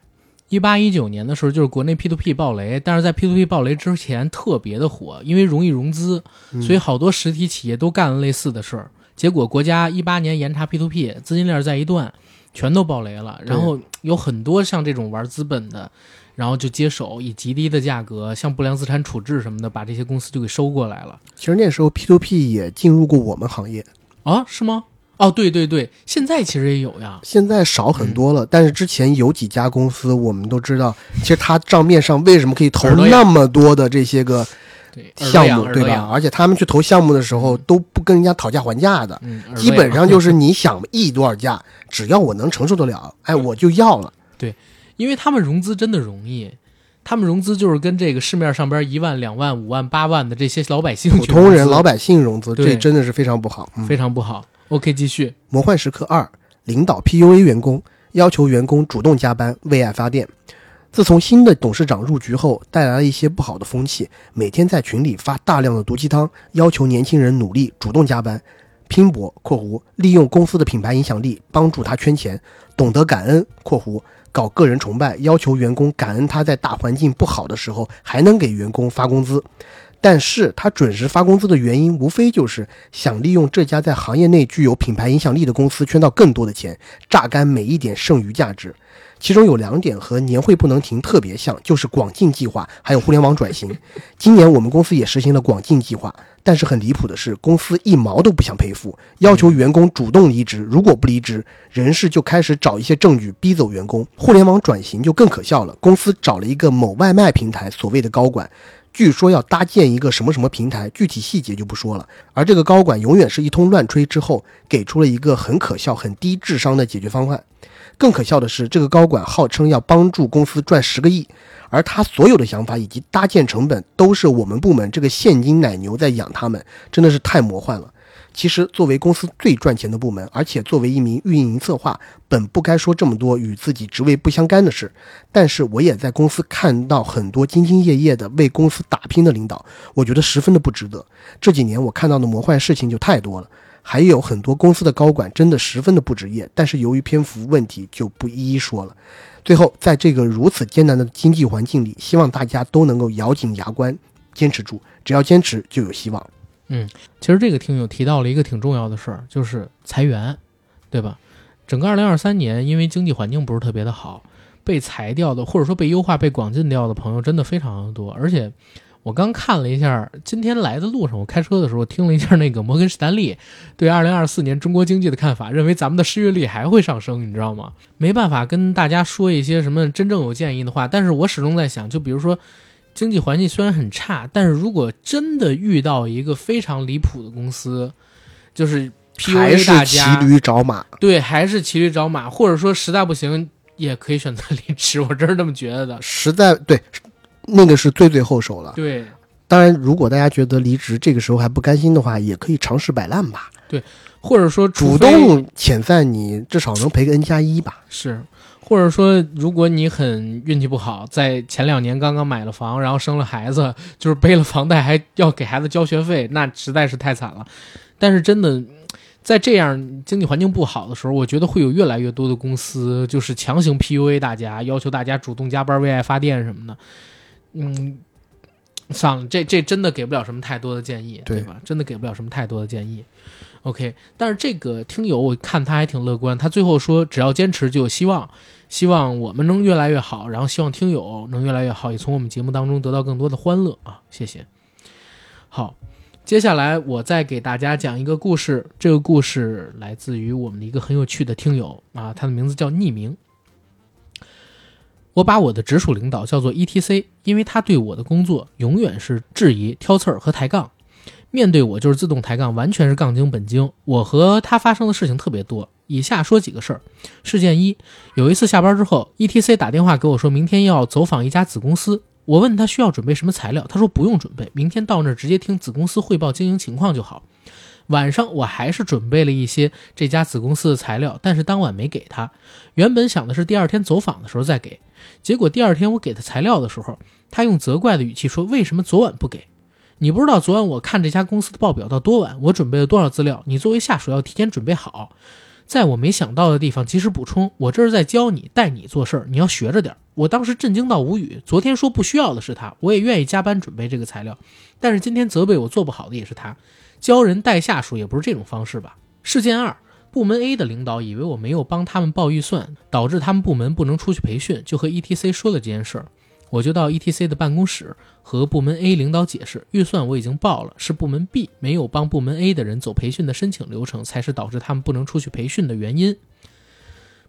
一八一九年的时候，就是国内 P to P 爆雷，但是在 P to P 爆雷之前特别的火，因为容易融资，所以好多实体企业都干了类似的事儿。结果国家一八年严查 P to P，资金链再一断，全都爆雷了。然后有很多像这种玩资本的，然后就接手以极低的价格，像不良资产处置什么的，把这些公司就给收过来了。其实那时候 P to P 也进入过我们行业，啊，是吗？哦，对对对，现在其实也有呀。现在少很多了。但是之前有几家公司，我们都知道，其实它账面上为什么可以投那么多的这些个对，项目，对吧？而且他们去投项目的时候都不跟人家讨价还价的，基本上就是你想议多少价，只要我能承受得了，哎，我就要了。对因为他们融资真的容易，他们融资就是跟这个市面上边一万、两万、五万、八万的这些老百姓普通人、老百姓融资，这真的是非常不好。嗯非常不好。OK，继续。魔幻时刻二，领导 PUA 员工，要求员工主动加班，为爱发电。自从新的董事长入局后，带来了一些不好的风气，每天在群里发大量的毒鸡汤，要求年轻人努力主动加班、拼搏（括弧利用公司的品牌影响力帮助他圈钱），懂得感恩（括弧搞个人崇拜，要求员工感恩他在大环境不好的时候还能给员工发工资）。但是他准时发工资的原因，无非就是想利用这家在行业内具有品牌影响力的公司圈到更多的钱，榨干每一点剩余价值。其中有两点和年会不能停特别像，就是广进计划还有互联网转型。今年我们公司也实行了广进计划，但是很离谱的是，公司一毛都不想赔付，要求员工主动离职，如果不离职，人事就开始找一些证据逼走员工。互联网转型就更可笑了，公司找了一个某外卖平台所谓的高管，据说要搭建一个什么什么平台，具体细节就不说了。而这个高管永远是一通乱吹之后，给出了一个很可笑、很低智商的解决方案。更可笑的是，这个高管号称要帮助公司赚十个亿，而他所有的想法以及搭建成本都是我们部门这个现金奶牛在养他们，真的是太魔幻了。其实，作为公司最赚钱的部门，而且作为一名运营策划，本不该说这么多与自己职位不相干的事。但是，我也在公司看到很多兢兢业业的为公司打拼的领导，我觉得十分的不值得。这几年我看到的魔幻事情就太多了，还有很多公司的高管真的十分的不职业，但是由于篇幅问题就不一一说了。最后，在这个如此艰难的经济环境里，希望大家都能够咬紧牙关，坚持住。只要坚持，就有希望。嗯其实这个听友提到了一个挺重要的事儿，就是裁员，对吧？整个二零二三年，因为经济环境不是特别的好，被裁掉的或者说被优化、被广进掉的朋友真的非常的多。而且我刚看了一下，今天来的路上，我开车的时候听了一下那个摩根士丹利对二零二四年中国经济的看法，认为咱们的失业率还会上升，你知道吗？没办法跟大家说一些什么真正有建议的话，但是我始终在想，就比如说。经济环境虽然很差，但是如果真的遇到一个非常离谱的公司，就是还 PUA 是骑大家，驴找马。对，还是骑驴找马，或者说实在不行也可以选择 离职，我真是这么觉得的。实在对，那个是最最后手了。对，当然，如果大家觉得离职这个时候还不甘心的话，也可以尝试摆烂吧，对或者说主动遣散你，至少能赔个 N 加一吧。是，或者说如果你很运气不好，在前两年刚刚买了房，然后生了孩子，就是背了房贷还要给孩子交学费，那实在是太惨了。但是真的。在这样经济环境不好的时候，我觉得会有越来越多的公司就是强行 PUA 大家，要求大家主动加班、为爱发电什么的。嗯，算了，这这真的给不了什么太多的建议，对吧？真的给不了什么太多的建议。OK，但是这个听友我看他还挺乐观，他最后说只要坚持就有希望，希望我们能越来越好，然后希望听友能越来越好，也从我们节目当中得到更多的欢乐啊！谢谢。好，接下来我再给大家讲一个故事，这个故事来自于我们的一个很有趣的听友啊，他的名字叫匿名。我把我的直属领导叫做 ETC，因为他对我的工作永远是质疑、挑刺儿和抬杠。面对我就是自动抬杠，完全是杠精本精。我和他发生的事情特别多，以下说几个事儿。事件一，有一次下班之后，ETC 打电话给我说，明天要走访一家子公司。我问他需要准备什么材料，他说不用准备，明天到那儿直接听子公司汇报经营情况就好。晚上我还是准备了一些这家子公司的材料，但是当晚没给他。原本想的是第二天走访的时候再给，结果第二天我给他材料的时候，他用责怪的语气说：“为什么昨晚不给？你不知道昨晚我看这家公司的报表到多晚，我准备了多少资料？你作为下属要提前准备好。”在我没想到的地方及时补充，我这是在教你带你做事儿，你要学着点儿。我当时震惊到无语。昨天说不需要的是他，我也愿意加班准备这个材料，但是今天责备我做不好的也是他。教人带下属也不是这种方式吧？事件二，部门 A 的领导以为我没有帮他们报预算，导致他们部门不能出去培训，就和 ETC 说了这件事儿。我就到 ETC 的办公室和部门 A 领导解释，预算我已经报了，是部门 B 没有帮部门 A 的人走培训的申请流程，才是导致他们不能出去培训的原因。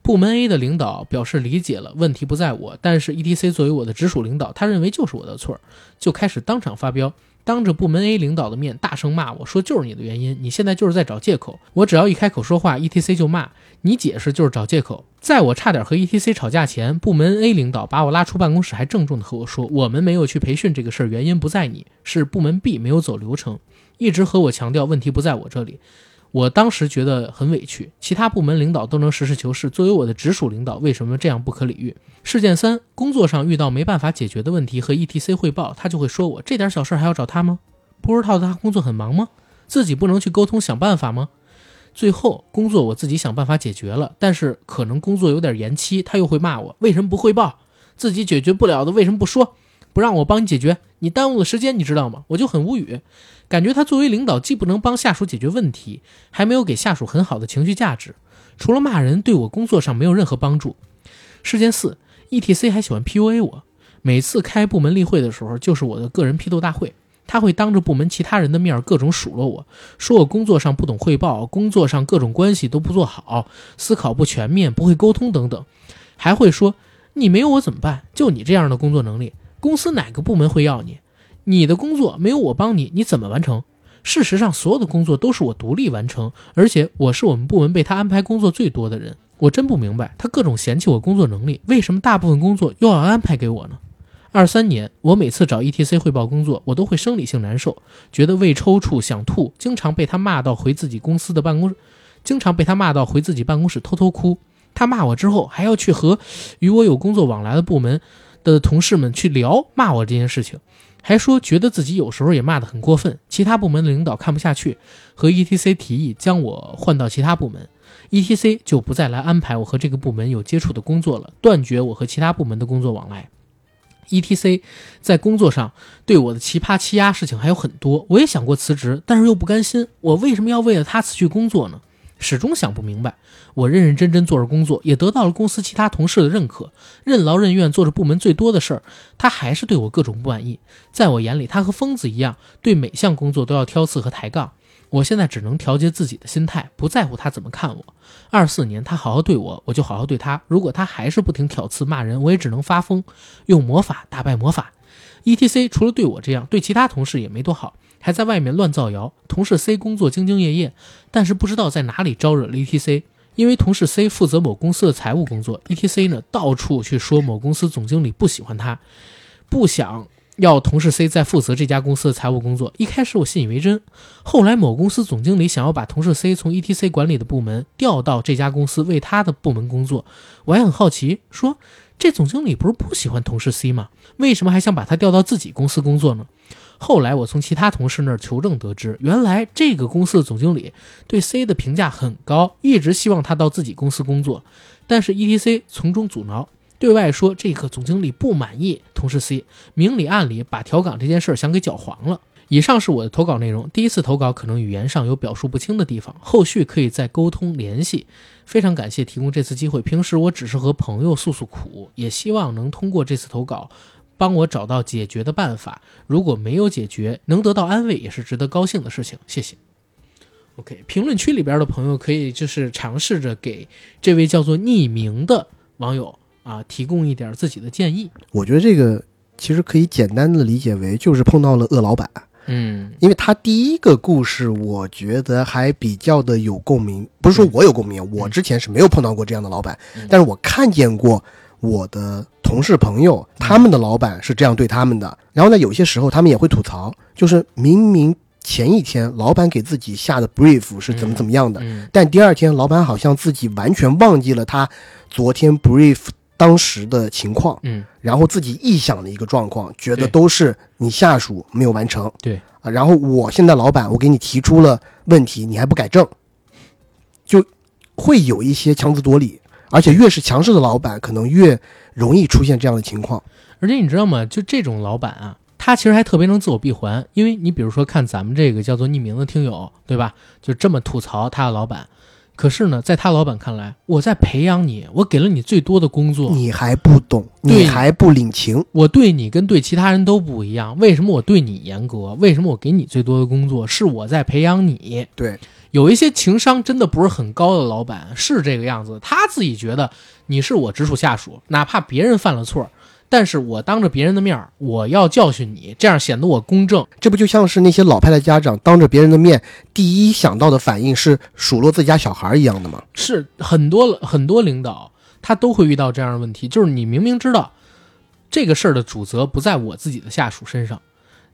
部门 A 的领导表示理解了，问题不在我，但是 ETC 作为我的直属领导，他认为就是我的错，就开始当场发飙，当着部门 A 领导的面大声骂我说就是你的原因，你现在就是在找借口。我只要一开口说话，ETC 就骂你解释就是找借口。在我差点和 ETC 吵架前，部门 A 领导把我拉出办公室，还郑重地和我说，我们没有去培训这个事儿，原因不在你，是部门 B 没有走流程，一直和我强调问题不在我这里。我当时觉得很委屈，其他部门领导都能实事求是，作为我的直属领导，为什么这样不可理喻？事件三，工作上遇到没办法解决的问题和 ETC 汇报，他就会说我这点小事还要找他吗？不知道他工作很忙吗？自己不能去沟通想办法吗？最后工作我自己想办法解决了，但是可能工作有点延期，他又会骂我为什么不汇报？自己解决不了的为什么不说？不让我帮你解决，你耽误了时间，你知道吗？我就很无语。感觉他作为领导，既不能帮下属解决问题，还没有给下属很好的情绪价值，除了骂人，对我工作上没有任何帮助。事件四，ETC 还喜欢 PUA 我，每次开部门例会的时候，就是我的个人批斗大会。他会当着部门其他人的面各种数落我，说我工作上不懂汇报，工作上各种关系都不做好，思考不全面，不会沟通等等，还会说你没有我怎么办？就你这样的工作能力，公司哪个部门会要你？你的工作没有我帮你，你怎么完成？事实上，所有的工作都是我独立完成，而且我是我们部门被他安排工作最多的人。我真不明白，他各种嫌弃我工作能力，为什么大部分工作又要安排给我呢？二三年，我每次找 ETC 汇报工作，我都会生理性难受，觉得胃抽搐、想吐，经常被他骂到回自己公司的办公室，经常被他骂到回自己办公室偷偷哭。他骂我之后，还要去和与我有工作往来的部门的同事们去聊骂我这件事情，还说觉得自己有时候也骂得很过分。其他部门的领导看不下去，和 ETC 提议将我换到其他部门，ETC 就不再来安排我和这个部门有接触的工作了，断绝我和其他部门的工作往来。E.T.C. 在工作上对我的奇葩欺压事情还有很多，我也想过辞职，但是又不甘心。我为什么要为了他辞去工作呢？始终想不明白。我认认真真做着工作，也得到了公司其他同事的认可，任劳任怨做着部门最多的事儿，他还是对我各种不满意。在我眼里，他和疯子一样，对每项工作都要挑刺和抬杠。我现在只能调节自己的心态，不在乎他怎么看我。二四年他好好对我，我就好好对他。如果他还是不停挑刺骂人，我也只能发疯，用魔法打败魔法。E.T.C. 除了对我这样，对其他同事也没多好，还在外面乱造谣。同事 C 工作兢兢业业，但是不知道在哪里招惹了 E.T.C. 因为同事 C 负责某公司的财务工作，E.T.C. 呢到处去说某公司总经理不喜欢他，不想。要同事 C 在负责这家公司的财务工作，一开始我信以为真。后来某公司总经理想要把同事 C 从 ETC 管理的部门调到这家公司为他的部门工作，我还很好奇，说这总经理不是不喜欢同事 C 吗？为什么还想把他调到自己公司工作呢？后来我从其他同事那儿求证得知，原来这个公司的总经理对 C 的评价很高，一直希望他到自己公司工作，但是 ETC 从中阻挠。对外说这个总经理不满意同事 C，明里暗里把调岗这件事儿想给搅黄了。以上是我的投稿内容。第一次投稿可能语言上有表述不清的地方，后续可以再沟通联系。非常感谢提供这次机会。平时我只是和朋友诉诉苦，也希望能通过这次投稿帮我找到解决的办法。如果没有解决，能得到安慰也是值得高兴的事情。谢谢。OK，评论区里边的朋友可以就是尝试着给这位叫做匿名的网友。啊，提供一点自己的建议。我觉得这个其实可以简单的理解为就是碰到了恶老板，嗯因为他第一个故事我觉得还比较的有共鸣，不是说我有共鸣，我之前是没有碰到过这样的老板，嗯但是我看见过我的同事朋友，他们的老板是这样对他们的。然后呢，有些时候他们也会吐槽，就是明明前一天老板给自己下的 brief 是怎么怎么样的，嗯，但第二天老板好像自己完全忘记了他昨天 brief 当时的情况，嗯，然后自己臆想的一个状况，觉得都是你下属没有完成。对。啊，然后我现在老板，我给你提出了问题，你还不改正，就会有一些强词夺理，而且越是强势的老板，可能越容易出现这样的情况。而且你知道吗？就这种老板啊，他其实还特别能自我闭环，因为你比如说看咱们这个叫做匿名的听友，对吧？就这么吐槽他的老板，可是呢，在他老板看来，我在培养你，我给了你最多的工作，你还不懂，你还不领情，我对你跟对其他人都不一样，为什么我对你严格？为什么我给你最多的工作？是我在培养你。对，有一些情商真的不是很高的老板是这个样子，他自己觉得你是我直属下属，哪怕别人犯了错，但是我当着别人的面儿，我要教训你，这样显得我公正。这不就像是那些老派的家长当着别人的面，第一想到的反应是数落自己家小孩一样的吗？是很多很多领导他都会遇到这样的问题，就是你明明知道这个事儿的主责不在我自己的下属身上，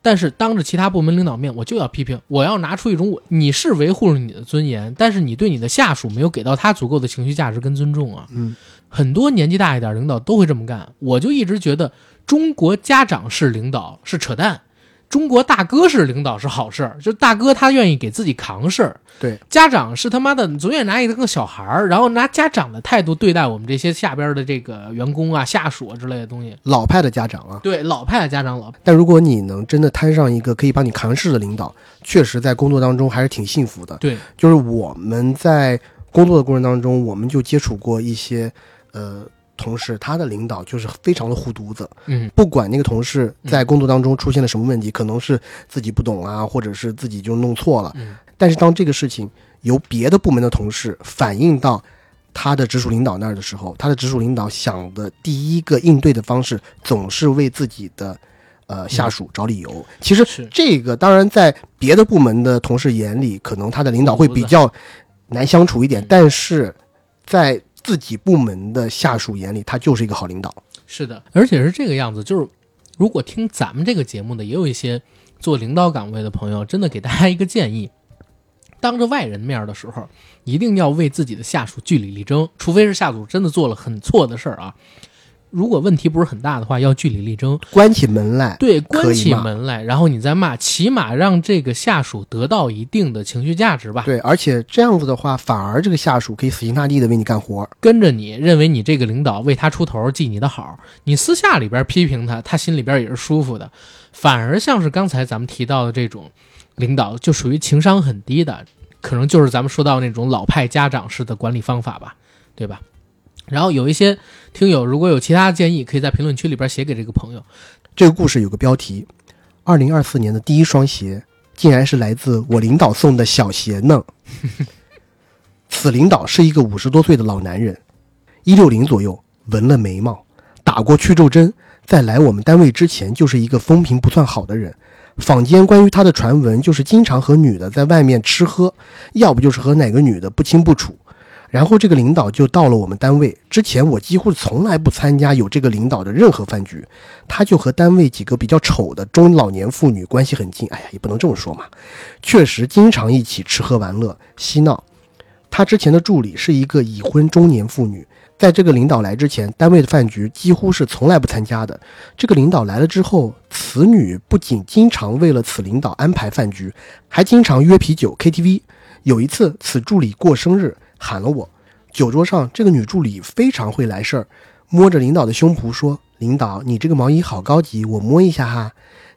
但是当着其他部门领导面，我就要批评，我要拿出一种我你是维护了你的尊严，但是你对你的下属没有给到他足够的情绪价值跟尊重啊。嗯，很多年纪大一点领导都会这么干，我就一直觉得中国家长式领导是扯淡。中国大哥式领导是好事儿，就是大哥他愿意给自己扛事儿，对，家长是他妈的总愿意拿一个小孩儿，然后拿家长的态度对待我们这些下边的这个员工啊、下属啊之类的东西。老派的家长啊。对，老派的家长老，但如果你能真的摊上一个可以帮你扛事的领导，确实在工作当中还是挺幸福的。对，就是我们在工作的过程当中，我们就接触过一些呃同事，他的领导就是非常的护犊子，嗯，不管那个同事在工作当中出现了什么问题，可能是自己不懂啊，或者是自己就弄错了，嗯。但是当这个事情由别的部门的同事反映到他的直属领导那儿的时候，他的直属领导想的第一个应对的方式，总是为自己的呃下属找理由。其实这个当然在别的部门的同事眼里，可能他的领导会比较难相处一点，嗯。但是在自己部门的下属眼里，他就是一个好领导。是的，而且是这个样子。就是如果听咱们这个节目的，也有一些做领导岗位的朋友，真的给大家一个建议：当着外人面的时候，一定要为自己的下属据理力争，除非是下属真的做了很错的事儿啊。如果问题不是很大的话，要据理力争，关起门来，对，关起门来，然后你再骂，起码让这个下属得到一定的情绪价值吧。对，而且这样子的话，反而这个下属可以死心塌地的为你干活。跟着你，认为你这个领导为他出头，记你的好，你私下里边批评他，他心里边也是舒服的。反而像是刚才咱们提到的这种领导，就属于情商很低的，可能就是咱们说到那种老派家长式的管理方法吧，对吧？然后有一些听友如果有其他建议，可以在评论区里边写给这个朋友。这个故事有个标题：二零二四年的第一双鞋，竟然是来自我领导送的小鞋呢。此领导是一个五十多岁的老男人，一六零左右，纹了眉毛，打过去皱针，在来我们单位之前就是一个风评不算好的人。坊间关于他的传闻就是经常和女的在外面吃喝，要不就是和哪个女的不清不楚。然后这个领导就到了我们单位，之前我几乎从来不参加有这个领导的任何饭局，他就和单位几个比较丑的中老年妇女关系很近。哎呀，也不能这么说嘛，确实经常一起吃喝玩乐、嬉闹。他之前的助理是一个已婚中年妇女，在这个领导来之前，单位的饭局几乎是从来不参加的。这个领导来了之后，此女不仅经常为了此领导安排饭局，还经常约啤酒、KTV。有一次，此助理过生日，喊了我。酒桌上，这个女助理非常会来事儿，摸着领导的胸脯说：“领导，你这个毛衣好高级，我摸一下哈。”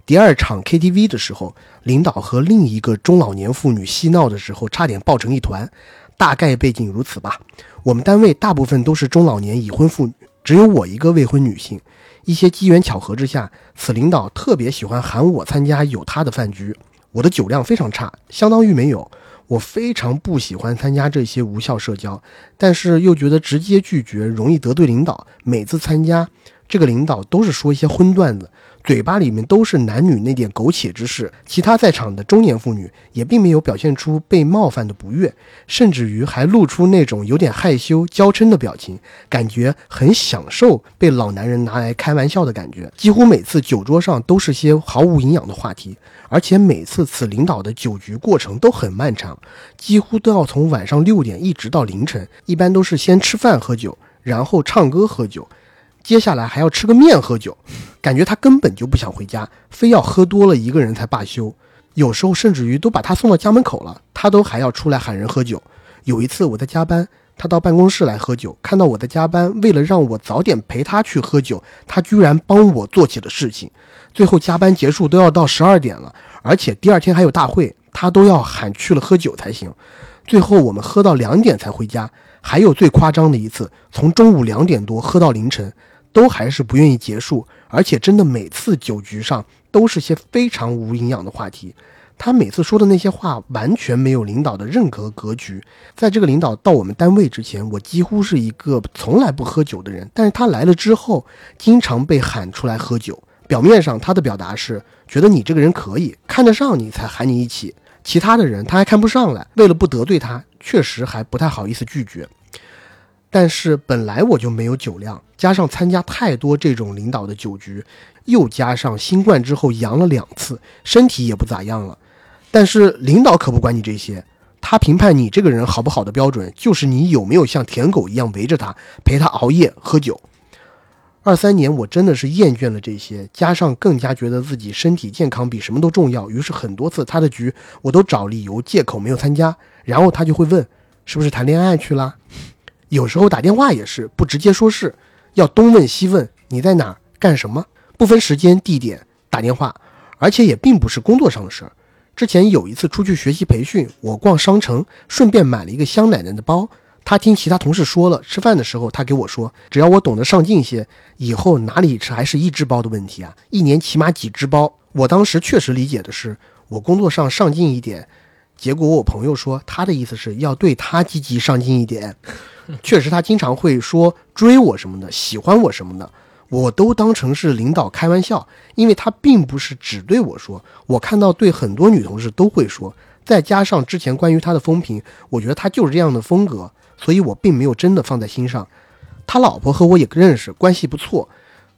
第二场 KTV 的时候，领导和另一个中老年妇女嬉闹的时候，差点抱成一团。大概背景如此吧。我们单位大部分都是中老年已婚妇女，只有我一个未婚女性。一些机缘巧合之下，此领导特别喜欢喊我参加有他的饭局。我的酒量非常差，相当于没有。我非常不喜欢参加这些无效社交，但是又觉得直接拒绝容易得罪领导。每次参加，这个领导都是说一些荤段子，嘴巴里面都是男女那点苟且之事。其他在场的中年妇女也并没有表现出被冒犯的不悦，甚至于还露出那种有点害羞、娇嗔的表情，感觉很享受被老男人拿来开玩笑的感觉。几乎每次酒桌上都是些毫无营养的话题，而且每次此领导的酒局过程都很漫长，几乎都要从晚上六点一直到凌晨。一般都是先吃饭喝酒，然后唱歌喝酒。接下来还要吃个面喝酒，感觉他根本就不想回家，非要喝多了一个人才罢休。有时候甚至于都把他送到家门口了，他都还要出来喊人喝酒。有一次我在加班，他到办公室来喝酒，看到我在加班，为了让我早点陪他去喝酒，他居然帮我做起了事情。最后加班结束都要到十二点了，而且第二天还有大会，他都要喊去了喝酒才行。最后我们喝到两点才回家。还有最夸张的一次，从中午两点多喝到凌晨。都还是不愿意结束，而且真的每次酒局上都是些非常无营养的话题。他每次说的那些话完全没有领导的任何格局。在这个领导到我们单位之前，我几乎是一个从来不喝酒的人，但是他来了之后，经常被喊出来喝酒。表面上他的表达是觉得你这个人可以，看得上你才喊你一起，其他的人他还看不上来。为了不得罪他，确实还不太好意思拒绝。但是本来我就没有酒量，加上参加太多这种领导的酒局，又加上新冠之后阳了两次，身体也不咋样了。但是领导可不管你这些，他评判你这个人好不好的标准，就是你有没有像舔狗一样围着他，陪他熬夜喝酒。二三年我真的是厌倦了这些，加上更加觉得自己身体健康比什么都重要，于是很多次他的局我都找理由借口没有参加，然后他就会问，是不是谈恋爱去了？有时候打电话也是不直接说事，要东问西问，你在哪儿干什么？不分时间地点打电话，而且也并不是工作上的事儿。之前有一次出去学习培训，我逛商城，顺便买了一个香奶奶的包。他听其他同事说了，吃饭的时候他给我说，只要我懂得上进些，以后哪里吃还是一只包的问题啊，一年起码几只包。我当时确实理解的是，我工作上上进一点。结果我朋友说，他的意思是要对他积极上进一点。确实，他经常会说追我什么的，喜欢我什么的，我都当成是领导开玩笑，因为他并不是只对我说，我看到对很多女同事都会说。再加上之前关于他的风评，我觉得他就是这样的风格，所以我并没有真的放在心上。他老婆和我也认识，关系不错。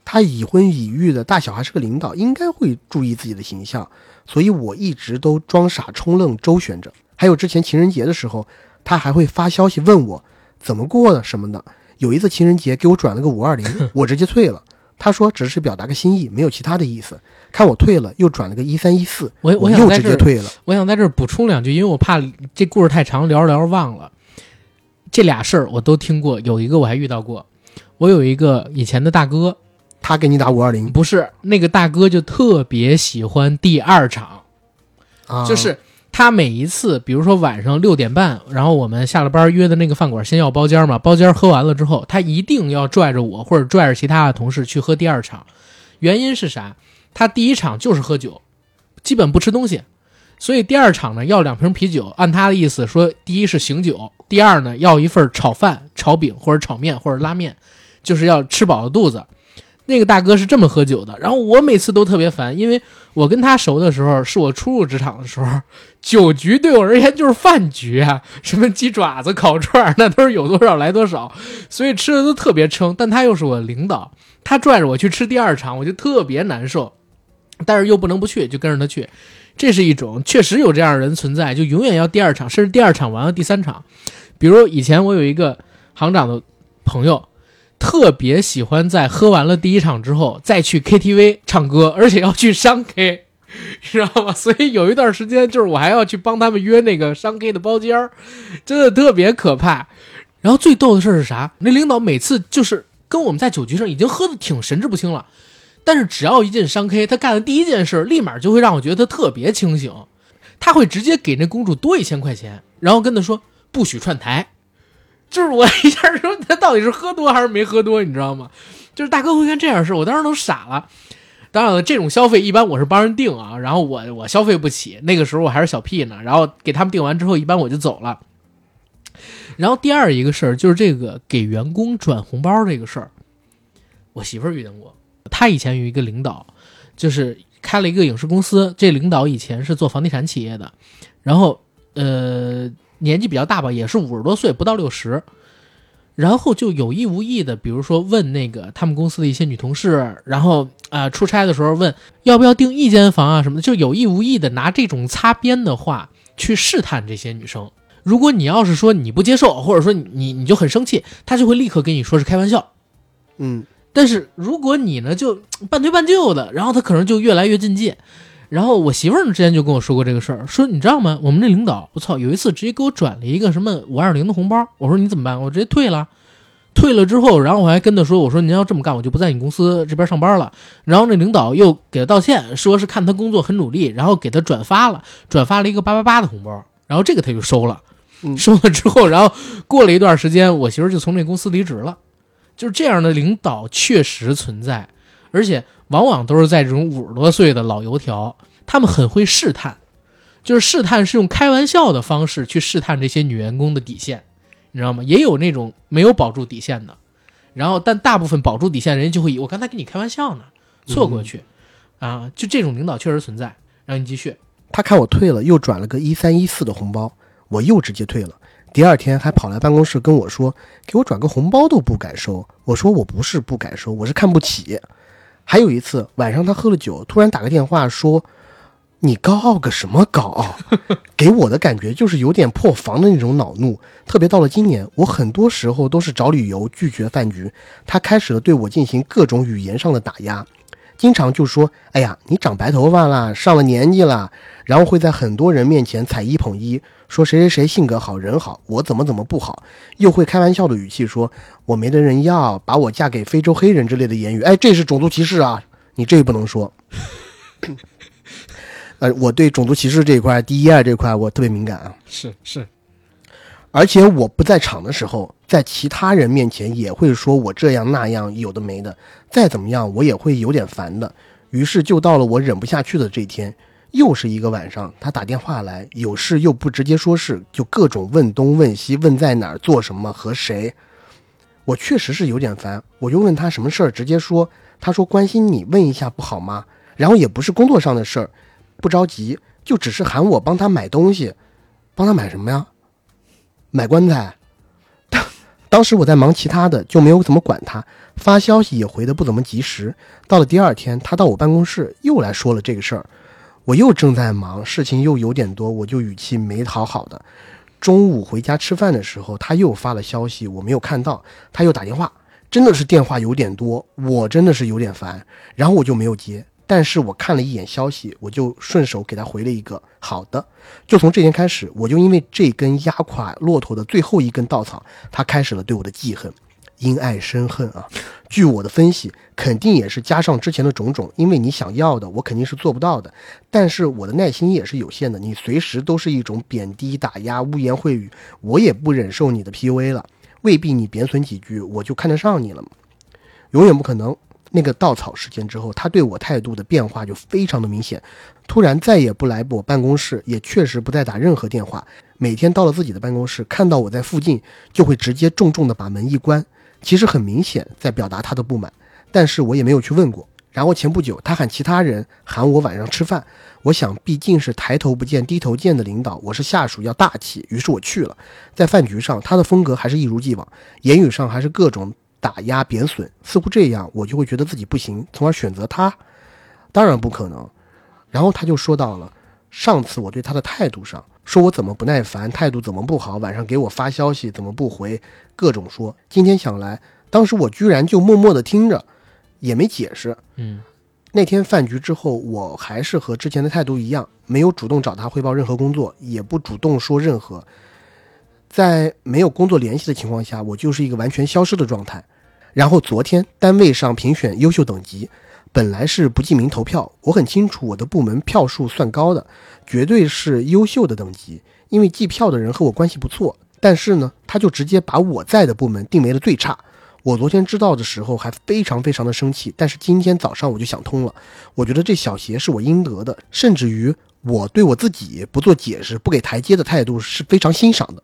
他已婚已育的大小还是个领导，应该会注意自己的形象，所以我一直都装傻充愣周旋着。还有之前情人节的时候，他还会发消息问我。怎么过的什么的？有一次情人节给我转了个五二零，我直接退了。他说只是表达个心意，没有其他的意思。看我退了，又转了个一三一四，我我又直接退了。我想在这儿补充两句，因为我怕这故事太长，聊着聊着忘了。这俩事儿我都听过，有一个我还遇到过。我有一个以前的大哥，他给你打五二零，不是那个大哥就特别喜欢第二场，啊，就是。他每一次，比如说晚上六点半，然后我们下了班约的那个饭馆，先要包间嘛。包间喝完了之后，他一定要拽着我或者拽着其他的同事去喝第二场。原因是啥？他第一场就是喝酒，基本不吃东西，所以第二场呢要两瓶啤酒。按他的意思说，第一是醒酒，第二呢要一份炒饭、炒饼或者炒面或者拉面，就是要吃饱了肚子。那个大哥是这么喝酒的，然后我每次都特别烦，因为我跟他熟的时候是我初入职场的时候，酒局对我而言就是饭局啊，什么鸡爪子、烤串那都是有多少来多少，所以吃的都特别撑。但他又是我领导，他拽着我去吃第二场，我就特别难受，但是又不能不去，就跟着他去。这是一种确实有这样的人存在，就永远要第二场，甚至第二场完了第三场。比如以前我有一个行长的朋友。特别喜欢在喝完了第一场之后再去 KTV 唱歌，而且要去商 K，知道吗？所以有一段时间就是我还要去帮他们约那个商 K 的包间儿，真的特别可怕。然后最逗的事是啥？那领导每次就是跟我们在酒局上已经喝的挺神志不清了，但是只要一进商 K，他干的第一件事立马就会让我觉得他特别清醒。他会直接给那公主多一千块钱，然后跟他说不许串台。就是我一下说他到底是喝多还是没喝多，你知道吗？就是大哥会干这样事我当时都傻了。当然了，这种消费一般我是帮人订啊，然后我我消费不起，那个时候我还是小屁呢。然后给他们订完之后，一般我就走了。然后第二一个事儿就是这个给员工转红包这个事儿，我媳妇儿遇见过。她以前有一个领导，就是开了一个影视公司，这领导以前是做房地产企业的，然后呃年纪比较大吧，也是五十多岁，不到六十。然后就有意无意的，比如说问那个他们公司的一些女同事，然后啊、出差的时候问要不要订一间房啊什么的，就有意无意的拿这种擦边的话去试探这些女生。如果你要是说你不接受，或者说你你你就很生气，他就会立刻跟你说是开玩笑。嗯，但是如果你呢就半推半就的，然后他可能就越来越进界。然后我媳妇儿呢之前就跟我说过这个事儿，说你知道吗？我们这领导，我操，有一次直接给我转了一个什么五二零的红包，我说你怎么办？我直接退了。退了之后，然后我还跟他说，我说您要这么干，我就不在你公司这边上班了。然后那领导又给他道歉，说是看他工作很努力，然后给他转发了，转发了一个八八八的红包，然后这个他就收了。嗯收了之后，然后过了一段时间，我媳妇儿就从那公司离职了。就是这样的领导确实存在，而且往往都是在这种五十多岁的老油条，他们很会试探，就是试探是用开玩笑的方式去试探这些女员工的底线，你知道吗？也有那种没有保住底线的，然后但大部分保住底线的人就会以我刚才跟你开玩笑呢，错过去，啊，就这种领导确实存在。让你继续，他看我退了，又转了个一三一四的红包，我又直接退了。第二天还跑来办公室跟我说，给我转个红包都不敢收。我说我不是不敢收，我是看不起。还有一次晚上他喝了酒，突然打个电话说：“你高傲个什么高傲？” 给我的感觉就是有点破防的那种恼怒。特别到了今年，我很多时候都是找理由拒绝饭局，他开始了对我进行各种语言上的打压。经常就说：“哎呀，你长白头发啦，上了年纪啦。”然后会在很多人面前踩一捧一，说谁谁谁性格好人好，我怎么怎么不好，又会开玩笑的语气说：“我没得人要，把我嫁给非洲黑人之类的言语。”哎，这是种族歧视啊！你这个不能说。呃，我对种族歧视这一块，第一二这块我特别敏感啊。是是，而且我不在场的时候，在其他人面前也会说我这样那样，有的没的，再怎么样我也会有点烦的。于是就到了我忍不下去的这一天，又是一个晚上，他打电话来，有事又不直接说事，就各种问东问西，问在哪儿、做什么、和谁。我确实是有点烦，我就问他什么事儿，直接说。他说关心你，问一下不好吗？然后也不是工作上的事儿，不着急，就只是喊我帮他买东西，帮他买什么呀？买棺材。当当时我在忙其他的，就没有怎么管他，发消息也回的不怎么及时。到了第二天，他到我办公室又来说了这个事儿，我又正在忙，事情又有点多，我就语气没讨好的。中午回家吃饭的时候，他又发了消息，我没有看到，他又打电话，真的是电话有点多，我真的是有点烦，然后我就没有接。但是我看了一眼消息，我就顺手给他回了一个好的。就从这天开始，我就因为这根压垮骆驼的最后一根稻草，他开始了对我的记恨，因爱生恨啊。据我的分析，肯定也是加上之前的种种，因为你想要的，我肯定是做不到的。但是我的耐心也是有限的，你随时都是一种贬低、打压、污言秽语，我也不忍受你的 PUA 了。未必你贬损几句，我就看得上你了吗？永远不可能。那个稻草事件之后，他对我态度的变化就非常的明显，突然再也不来我办公室，也确实不再打任何电话。每天到了自己的办公室，看到我在附近，就会直接重重的把门一关。其实很明显在表达他的不满，但是我也没有去问过。然后前不久，他喊其他人喊我晚上吃饭，我想毕竟是抬头不见低头见的领导，我是下属要大气，于是我去了。在饭局上，他的风格还是一如既往，言语上还是各种。打压贬损，似乎这样我就会觉得自己不行，从而选择他。当然不可能。然后他就说到了上次我对他的态度上，说我怎么不耐烦，态度怎么不好，晚上给我发消息怎么不回，各种说。今天想来，当时我居然就默默的听着，也没解释。嗯，那天饭局之后，我还是和之前的态度一样，没有主动找他汇报任何工作，也不主动说任何。在没有工作联系的情况下，我就是一个完全消失的状态。然后昨天单位上评选优秀等级，本来是不记名投票，我很清楚我的部门票数算高的，绝对是优秀的等级。因为计票的人和我关系不错，但是呢，他就直接把我在的部门定为了最差。我昨天知道的时候还非常非常的生气，但是今天早上我就想通了，我觉得这小鞋是我应得的，甚至于我对我自己不做解释、不给台阶的态度是非常欣赏的。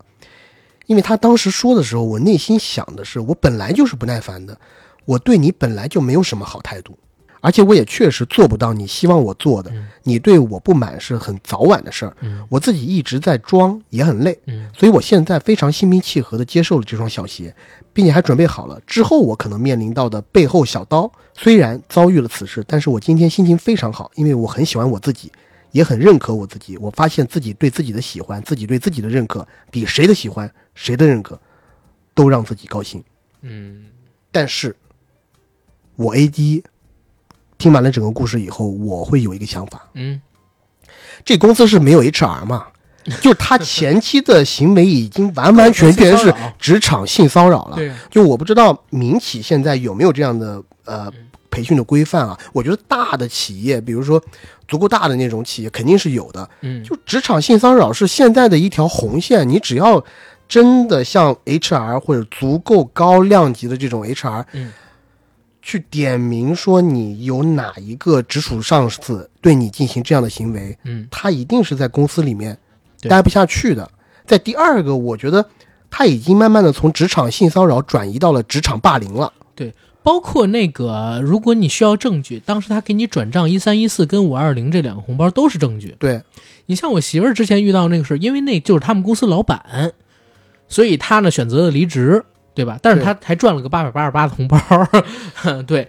因为他当时说的时候，我内心想的是，我本来就是不耐烦的，我对你本来就没有什么好态度，而且我也确实做不到你希望我做的。嗯你对我不满是很早晚的事儿，嗯我自己一直在装，也很累。嗯所以我现在非常心平气和地接受了这双小鞋，并且还准备好了之后我可能面临到的背后小刀。虽然遭遇了此事，但是我今天心情非常好，因为我很喜欢我自己，也很认可我自己。我发现自己对自己的喜欢，自己对自己的认可，比谁的喜欢、谁的认可，都让自己高兴。嗯但是，我 AD 听完了整个故事以后，我会有一个想法：嗯这公司是没有 HR 嘛？就是他前期的行为已经完完全全是职场性骚扰了。对就我不知道民企现在有没有这样的呃培训的规范啊？我觉得大的企业，比如说足够大的那种企业，肯定是有的。嗯就职场性骚扰是现在的一条红线，你只要真的像 HR 或者足够高量级的这种 HR，嗯去点名说你有哪一个直属上司对你进行这样的行为，嗯他一定是在公司里面待不下去的。在第二个，我觉得他已经慢慢的从职场性骚扰转移到了职场霸凌了。对包括那个，如果你需要证据，当时他给你转账一三一四跟五二零这两个红包都是证据。对，你像我媳妇儿之前遇到那个事儿，因为那就是他们公司老板，所以他呢选择了离职，对吧？但是他还赚了个八百八十八的红包，对。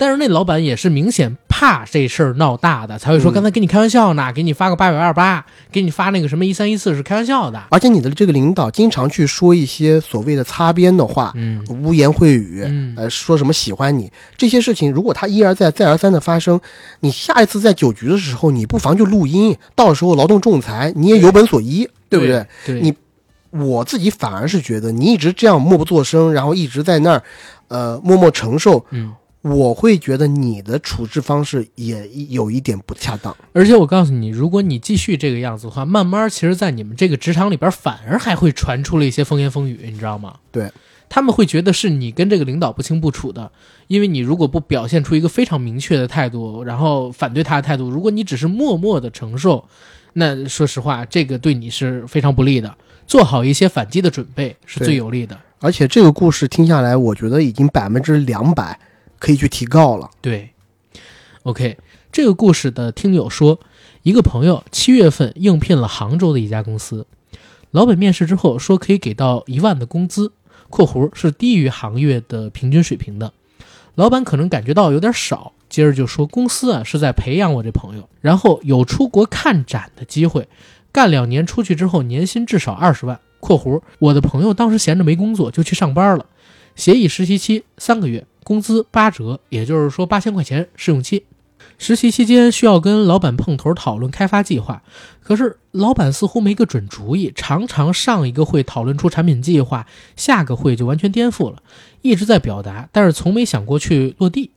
但是那老板也是明显怕这事儿闹大的，才会说嗯刚才跟你开玩笑呢，给你发个八百二十八，给你发那个什么一三一四是开玩笑的。而且你的这个领导经常去说一些所谓的擦边的话，嗯污言秽语，嗯呃，说什么喜欢你这些事情，如果他一而再、再而三的发生，你下一次在酒局的时候，你不妨就录音，到时候劳动仲裁你也有本所依，对不对？？对，你我自己反而是觉得，你一直这样默不作声，然后一直在那儿，呃，默默承受，嗯。我会觉得你的处置方式也有一点不恰当。而且我告诉你，如果你继续这个样子的话，慢慢其实，在你们这个职场里边，反而还会传出了一些风言风语，你知道吗？对，他们会觉得是你跟这个领导不清不楚的，因为你如果不表现出一个非常明确的态度，然后反对他的态度，如果你只是默默的承受，那说实话，这个对你是非常不利的。做好一些反击的准备是最有利的。而且这个故事听下来，我觉得已经百分之两百可以去提告了。对，OK，这个故事的听友说，一个朋友七月份应聘了杭州的一家公司，老板面试之后说可以给到一万的工资（括弧是低于行业的平均水平的）。老板可能感觉到有点少，接着就说公司啊是在培养我这朋友，然后有出国看展的机会，干两年出去之后年薪至少二十万（括弧我的朋友当时闲着没工作就去上班了）。协议实习期三个月，工资八折，也就是说八千块钱试用期。实习期间需要跟老板碰头讨论开发计划，可是老板似乎没个准主意，常常上一个会讨论出产品计划，下个会就完全颠覆了，一直在表达，但是从没想过去落地。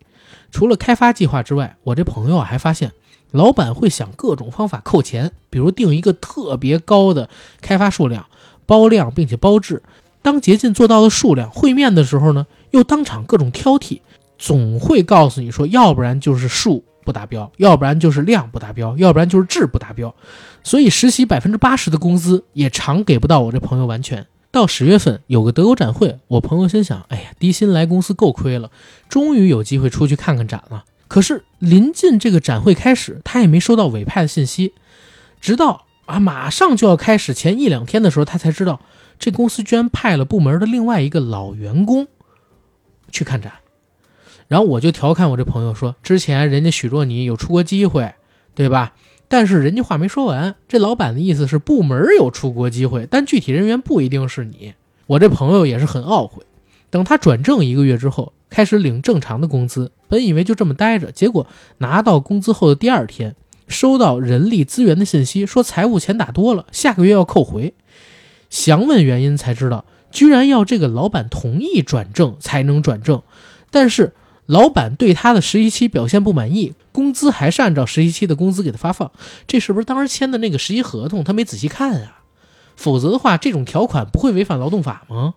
除了开发计划之外，我这朋友还发现，老板会想各种方法扣钱，比如定一个特别高的开发数量，包量并且包质。当竭尽做到的数量，会面的时候呢，又当场各种挑剔，总会告诉你说，要不然就是数不达标，要不然就是量不达标，要不然就是质不达标。所以实习百分之八十的工资也常给不到我这朋友完全。到十月份有个德国展会，我朋友心想，哎呀，低薪来公司够亏了，终于有机会出去看看展了。可是临近这个展会开始，他也没收到委派的信息，直到啊马上就要开始前一两天的时候，他才知道。这公司居然派了部门的另外一个老员工去看展，然后我就调侃我这朋友说：“之前人家许若你有出国机会，对吧？但是人家话没说完，这老板的意思是部门有出国机会，但具体人员不一定是你。”我这朋友也是很懊悔。等他转正一个月之后，开始领正常的工资，本以为就这么待着，结果拿到工资后的第二天，收到人力资源的信息，说财务钱打多了，下个月要扣回。详问原因才知道，居然要这个老板同意转正才能转正，但是老板对他的实习期表现不满意，工资还是按照实习期的工资给他发放。这是不是当时签的那个实习合同他没仔细看啊？否则的话，这种条款不会违反劳动法吗？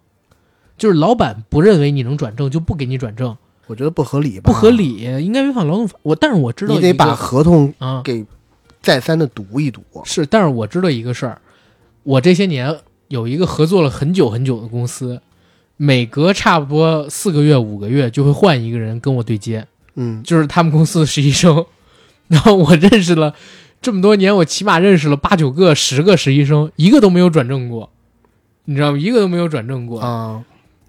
就是老板不认为你能转正，就不给你转正，我觉得不合理吧？不合，理，应该违反劳动法。我但是我知道你得把合同啊给再三的读一读。是，但是我知道一个事儿，我这些年有一个合作了很久很久的公司，每隔差不多四个月、五个月就会换一个人跟我对接。嗯，就是他们公司的实习生。然后我认识了这么多年，我起码认识了八九个、十个实习生，一个都没有转正过，你知道吗？一个都没有转正过，啊，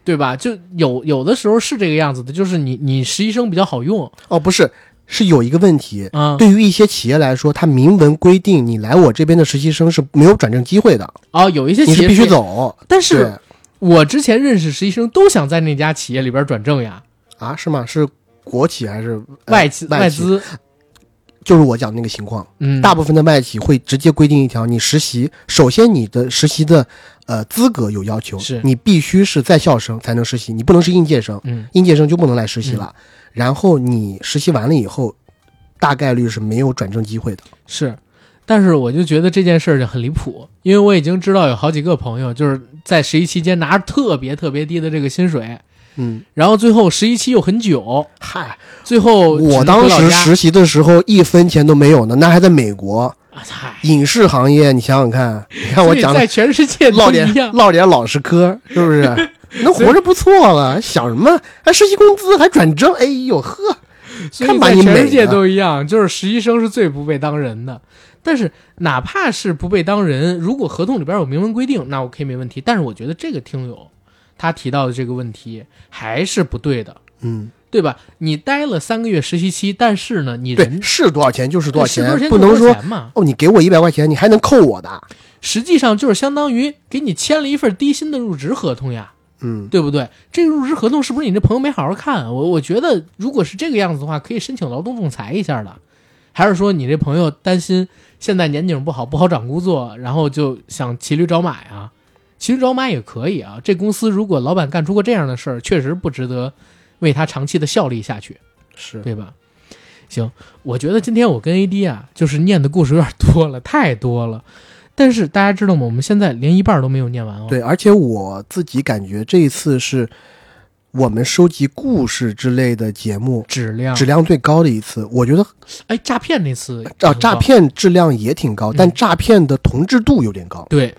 对吧？就有有的时候是这个样子的，就是你你实习生比较好用哦，不是，是有一个问题。啊。对于一些企业来说，它明文规定你来我这边的实习生是没有转正机会的，哦，有一些你是必须企业这样，走。但是我之前认识实习生都想在那家企业里边转正呀，啊，是吗？是国企还是呃外企外？资，就是我讲的那个情况，嗯，大部分的外企会直接规定一条：你实习，首先你的实习的呃资格有要求，是。你必须是在校生才能实习，你不能是应届生，嗯。应届生就不能来实习了。然后你实习完了以后，大概率是没有转正机会的。是，但是我就觉得这件事儿就很离谱，因为我已经知道有好几个朋友就是在实习期间拿着特别特别低的这个薪水，嗯，然后最后实习期又很久，嗨，最后我当时实习的时候一分钱都没有呢，那还在美国啊嗨，影视行业，你想想看，你看我讲的在全世界都唠点一样，唠点老实嗑，是不是？能活着不错了，想什么？还实习工资还转正？哎呦呵，所以看把在你美全世界都一样，就是实习生是最不被当人的。但是哪怕是不被当人，如果合同里边有明文规定，那 OK 没问题。但是我觉得这个听友他提到的这个问题还是不对的，嗯，对吧？你待了三个月实习期，但是呢，你，人是多少钱就是多少钱不能说。哦，你给我一百块钱，你还能扣我的。实际上就是相当于给你签了一份低薪的入职合同呀，嗯，对不对？这个入职合同是不是你这朋友没好好看？我我觉得如果是这个样子的话，可以申请劳动仲裁一下的。还是说你这朋友担心现在年景不好，不好找工作，然后就想骑驴找马呀？骑驴找马也可以啊。这公司如果老板干出过这样的事儿，确实不值得为他长期的效力下去。是对吧？行，我觉得今天我跟 AD 啊，就是念的故事有点多了，太多了。但是大家知道吗？我们现在连一半都没有念完哦。对，而且我自己感觉这一次是我们收集故事之类的节目质量，质量最高的一次。我觉得哎，诈骗那次啊，诈骗质量也挺高，但嗯诈骗的同质度有点高，对，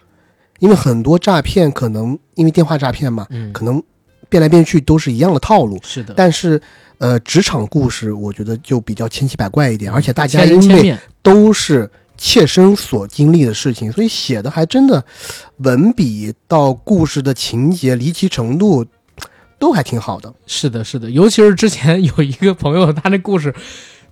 因为很多诈骗可能因为电话诈骗嘛，嗯，可能变来变去都是一样的套路。是的，但是，呃，职场故事我觉得就比较千奇百怪一点，而且大家因为，都是切身所经历的事情，所以写的还真的文笔到故事的情节离奇程度都还挺好的。是的，是的，尤其是之前有一个朋友，他那故事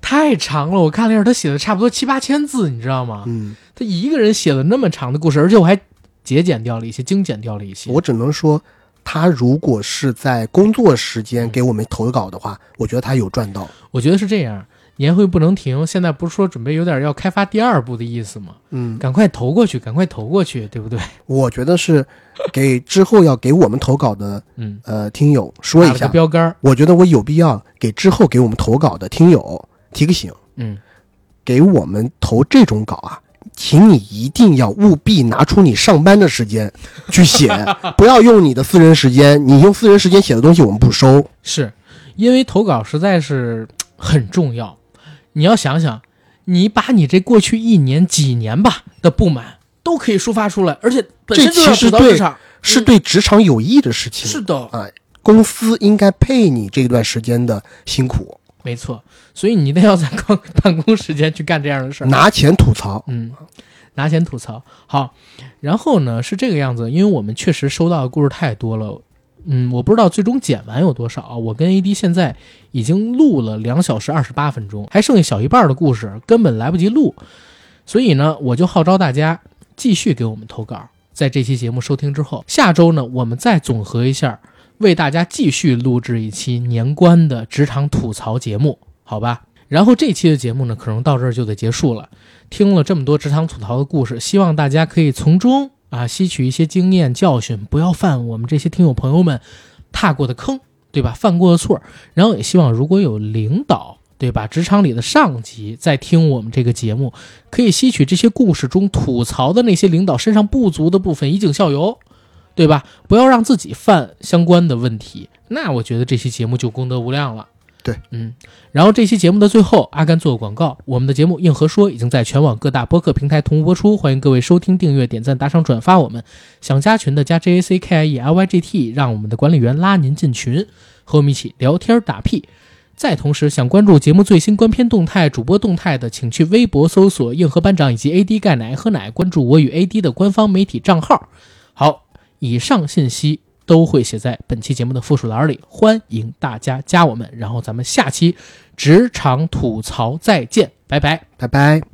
太长了，我看了一下，他写的差不多七八千字，你知道吗？嗯，他一个人写了那么长的故事，而且我还节俭掉了一些，精简掉了一些。我只能说，他如果是在工作时间给我们投稿的话，我觉得他有赚到。我觉得是这样，年会不能停，现在不是说准备有点要开发第二部的意思吗？嗯，赶快投过去，赶快投过去，对不对？我觉得是给之后要给我们投稿的嗯，呃听友说一下，标杆，我觉得我有必要给之后给我们投稿的听友提个醒。嗯，给我们投这种稿啊，请你一定要务必拿出你上班的时间去写，不要用你的私人时间。你用私人时间写的东西，我们不收。是因为投稿实在是很重要。你要想想，你把你这过去一年、几年吧的不满都可以抒发出来，而且本身就要这其实对吐槽职场，是对职场有益的事情。是的，啊，公司应该配你这段时间的辛苦，没错。所以你一定要在办 办公时间去干这样的事儿。拿钱吐槽。嗯，拿钱吐槽好，然后呢是这个样子，因为我们确实收到的故事太多了，嗯，我不知道最终剪完有多少啊。我跟 AD 现在已经录了两小时二十八分钟，还剩下小一半的故事，根本来不及录，所以呢，我就号召大家继续给我们投稿。在这期节目收听之后，下周呢，我们再总合一下，为大家继续录制一期年关的职场吐槽节目，好吧？然后这期的节目呢，可能到这儿就得结束了。听了这么多职场吐槽的故事，希望大家可以从中啊吸取一些经验教训，不要犯我们这些听友朋友们踏过的坑，对吧？犯过的错。然后也希望如果有领导，对吧？职场里的上级在听我们这个节目，可以吸取这些故事中吐槽的那些领导身上不足的部分，以儆效尤，对吧？不要让自己犯相关的问题。那我觉得这期节目就功德无量了。对，嗯，然后这期节目的最后，阿甘做个广告，我们的节目《硬核说》已经在全网各大播客平台同步播出，欢迎各位收听、订阅、点赞、打赏、转发我们。想加群的加 J A C K I E L Y G T，让我们的管理员拉您进群，和我们一起聊天打屁。再同时，想关注节目最新观片动态、主播动态的，请去微博搜索“硬核班长”以及 “AD 钙奶喝奶”，关注我与 AD 的官方媒体账号。好，以上信息都会写在本期节目的附属栏里，欢迎大家加我们。然后咱们下期职场吐槽再见，拜拜。拜拜。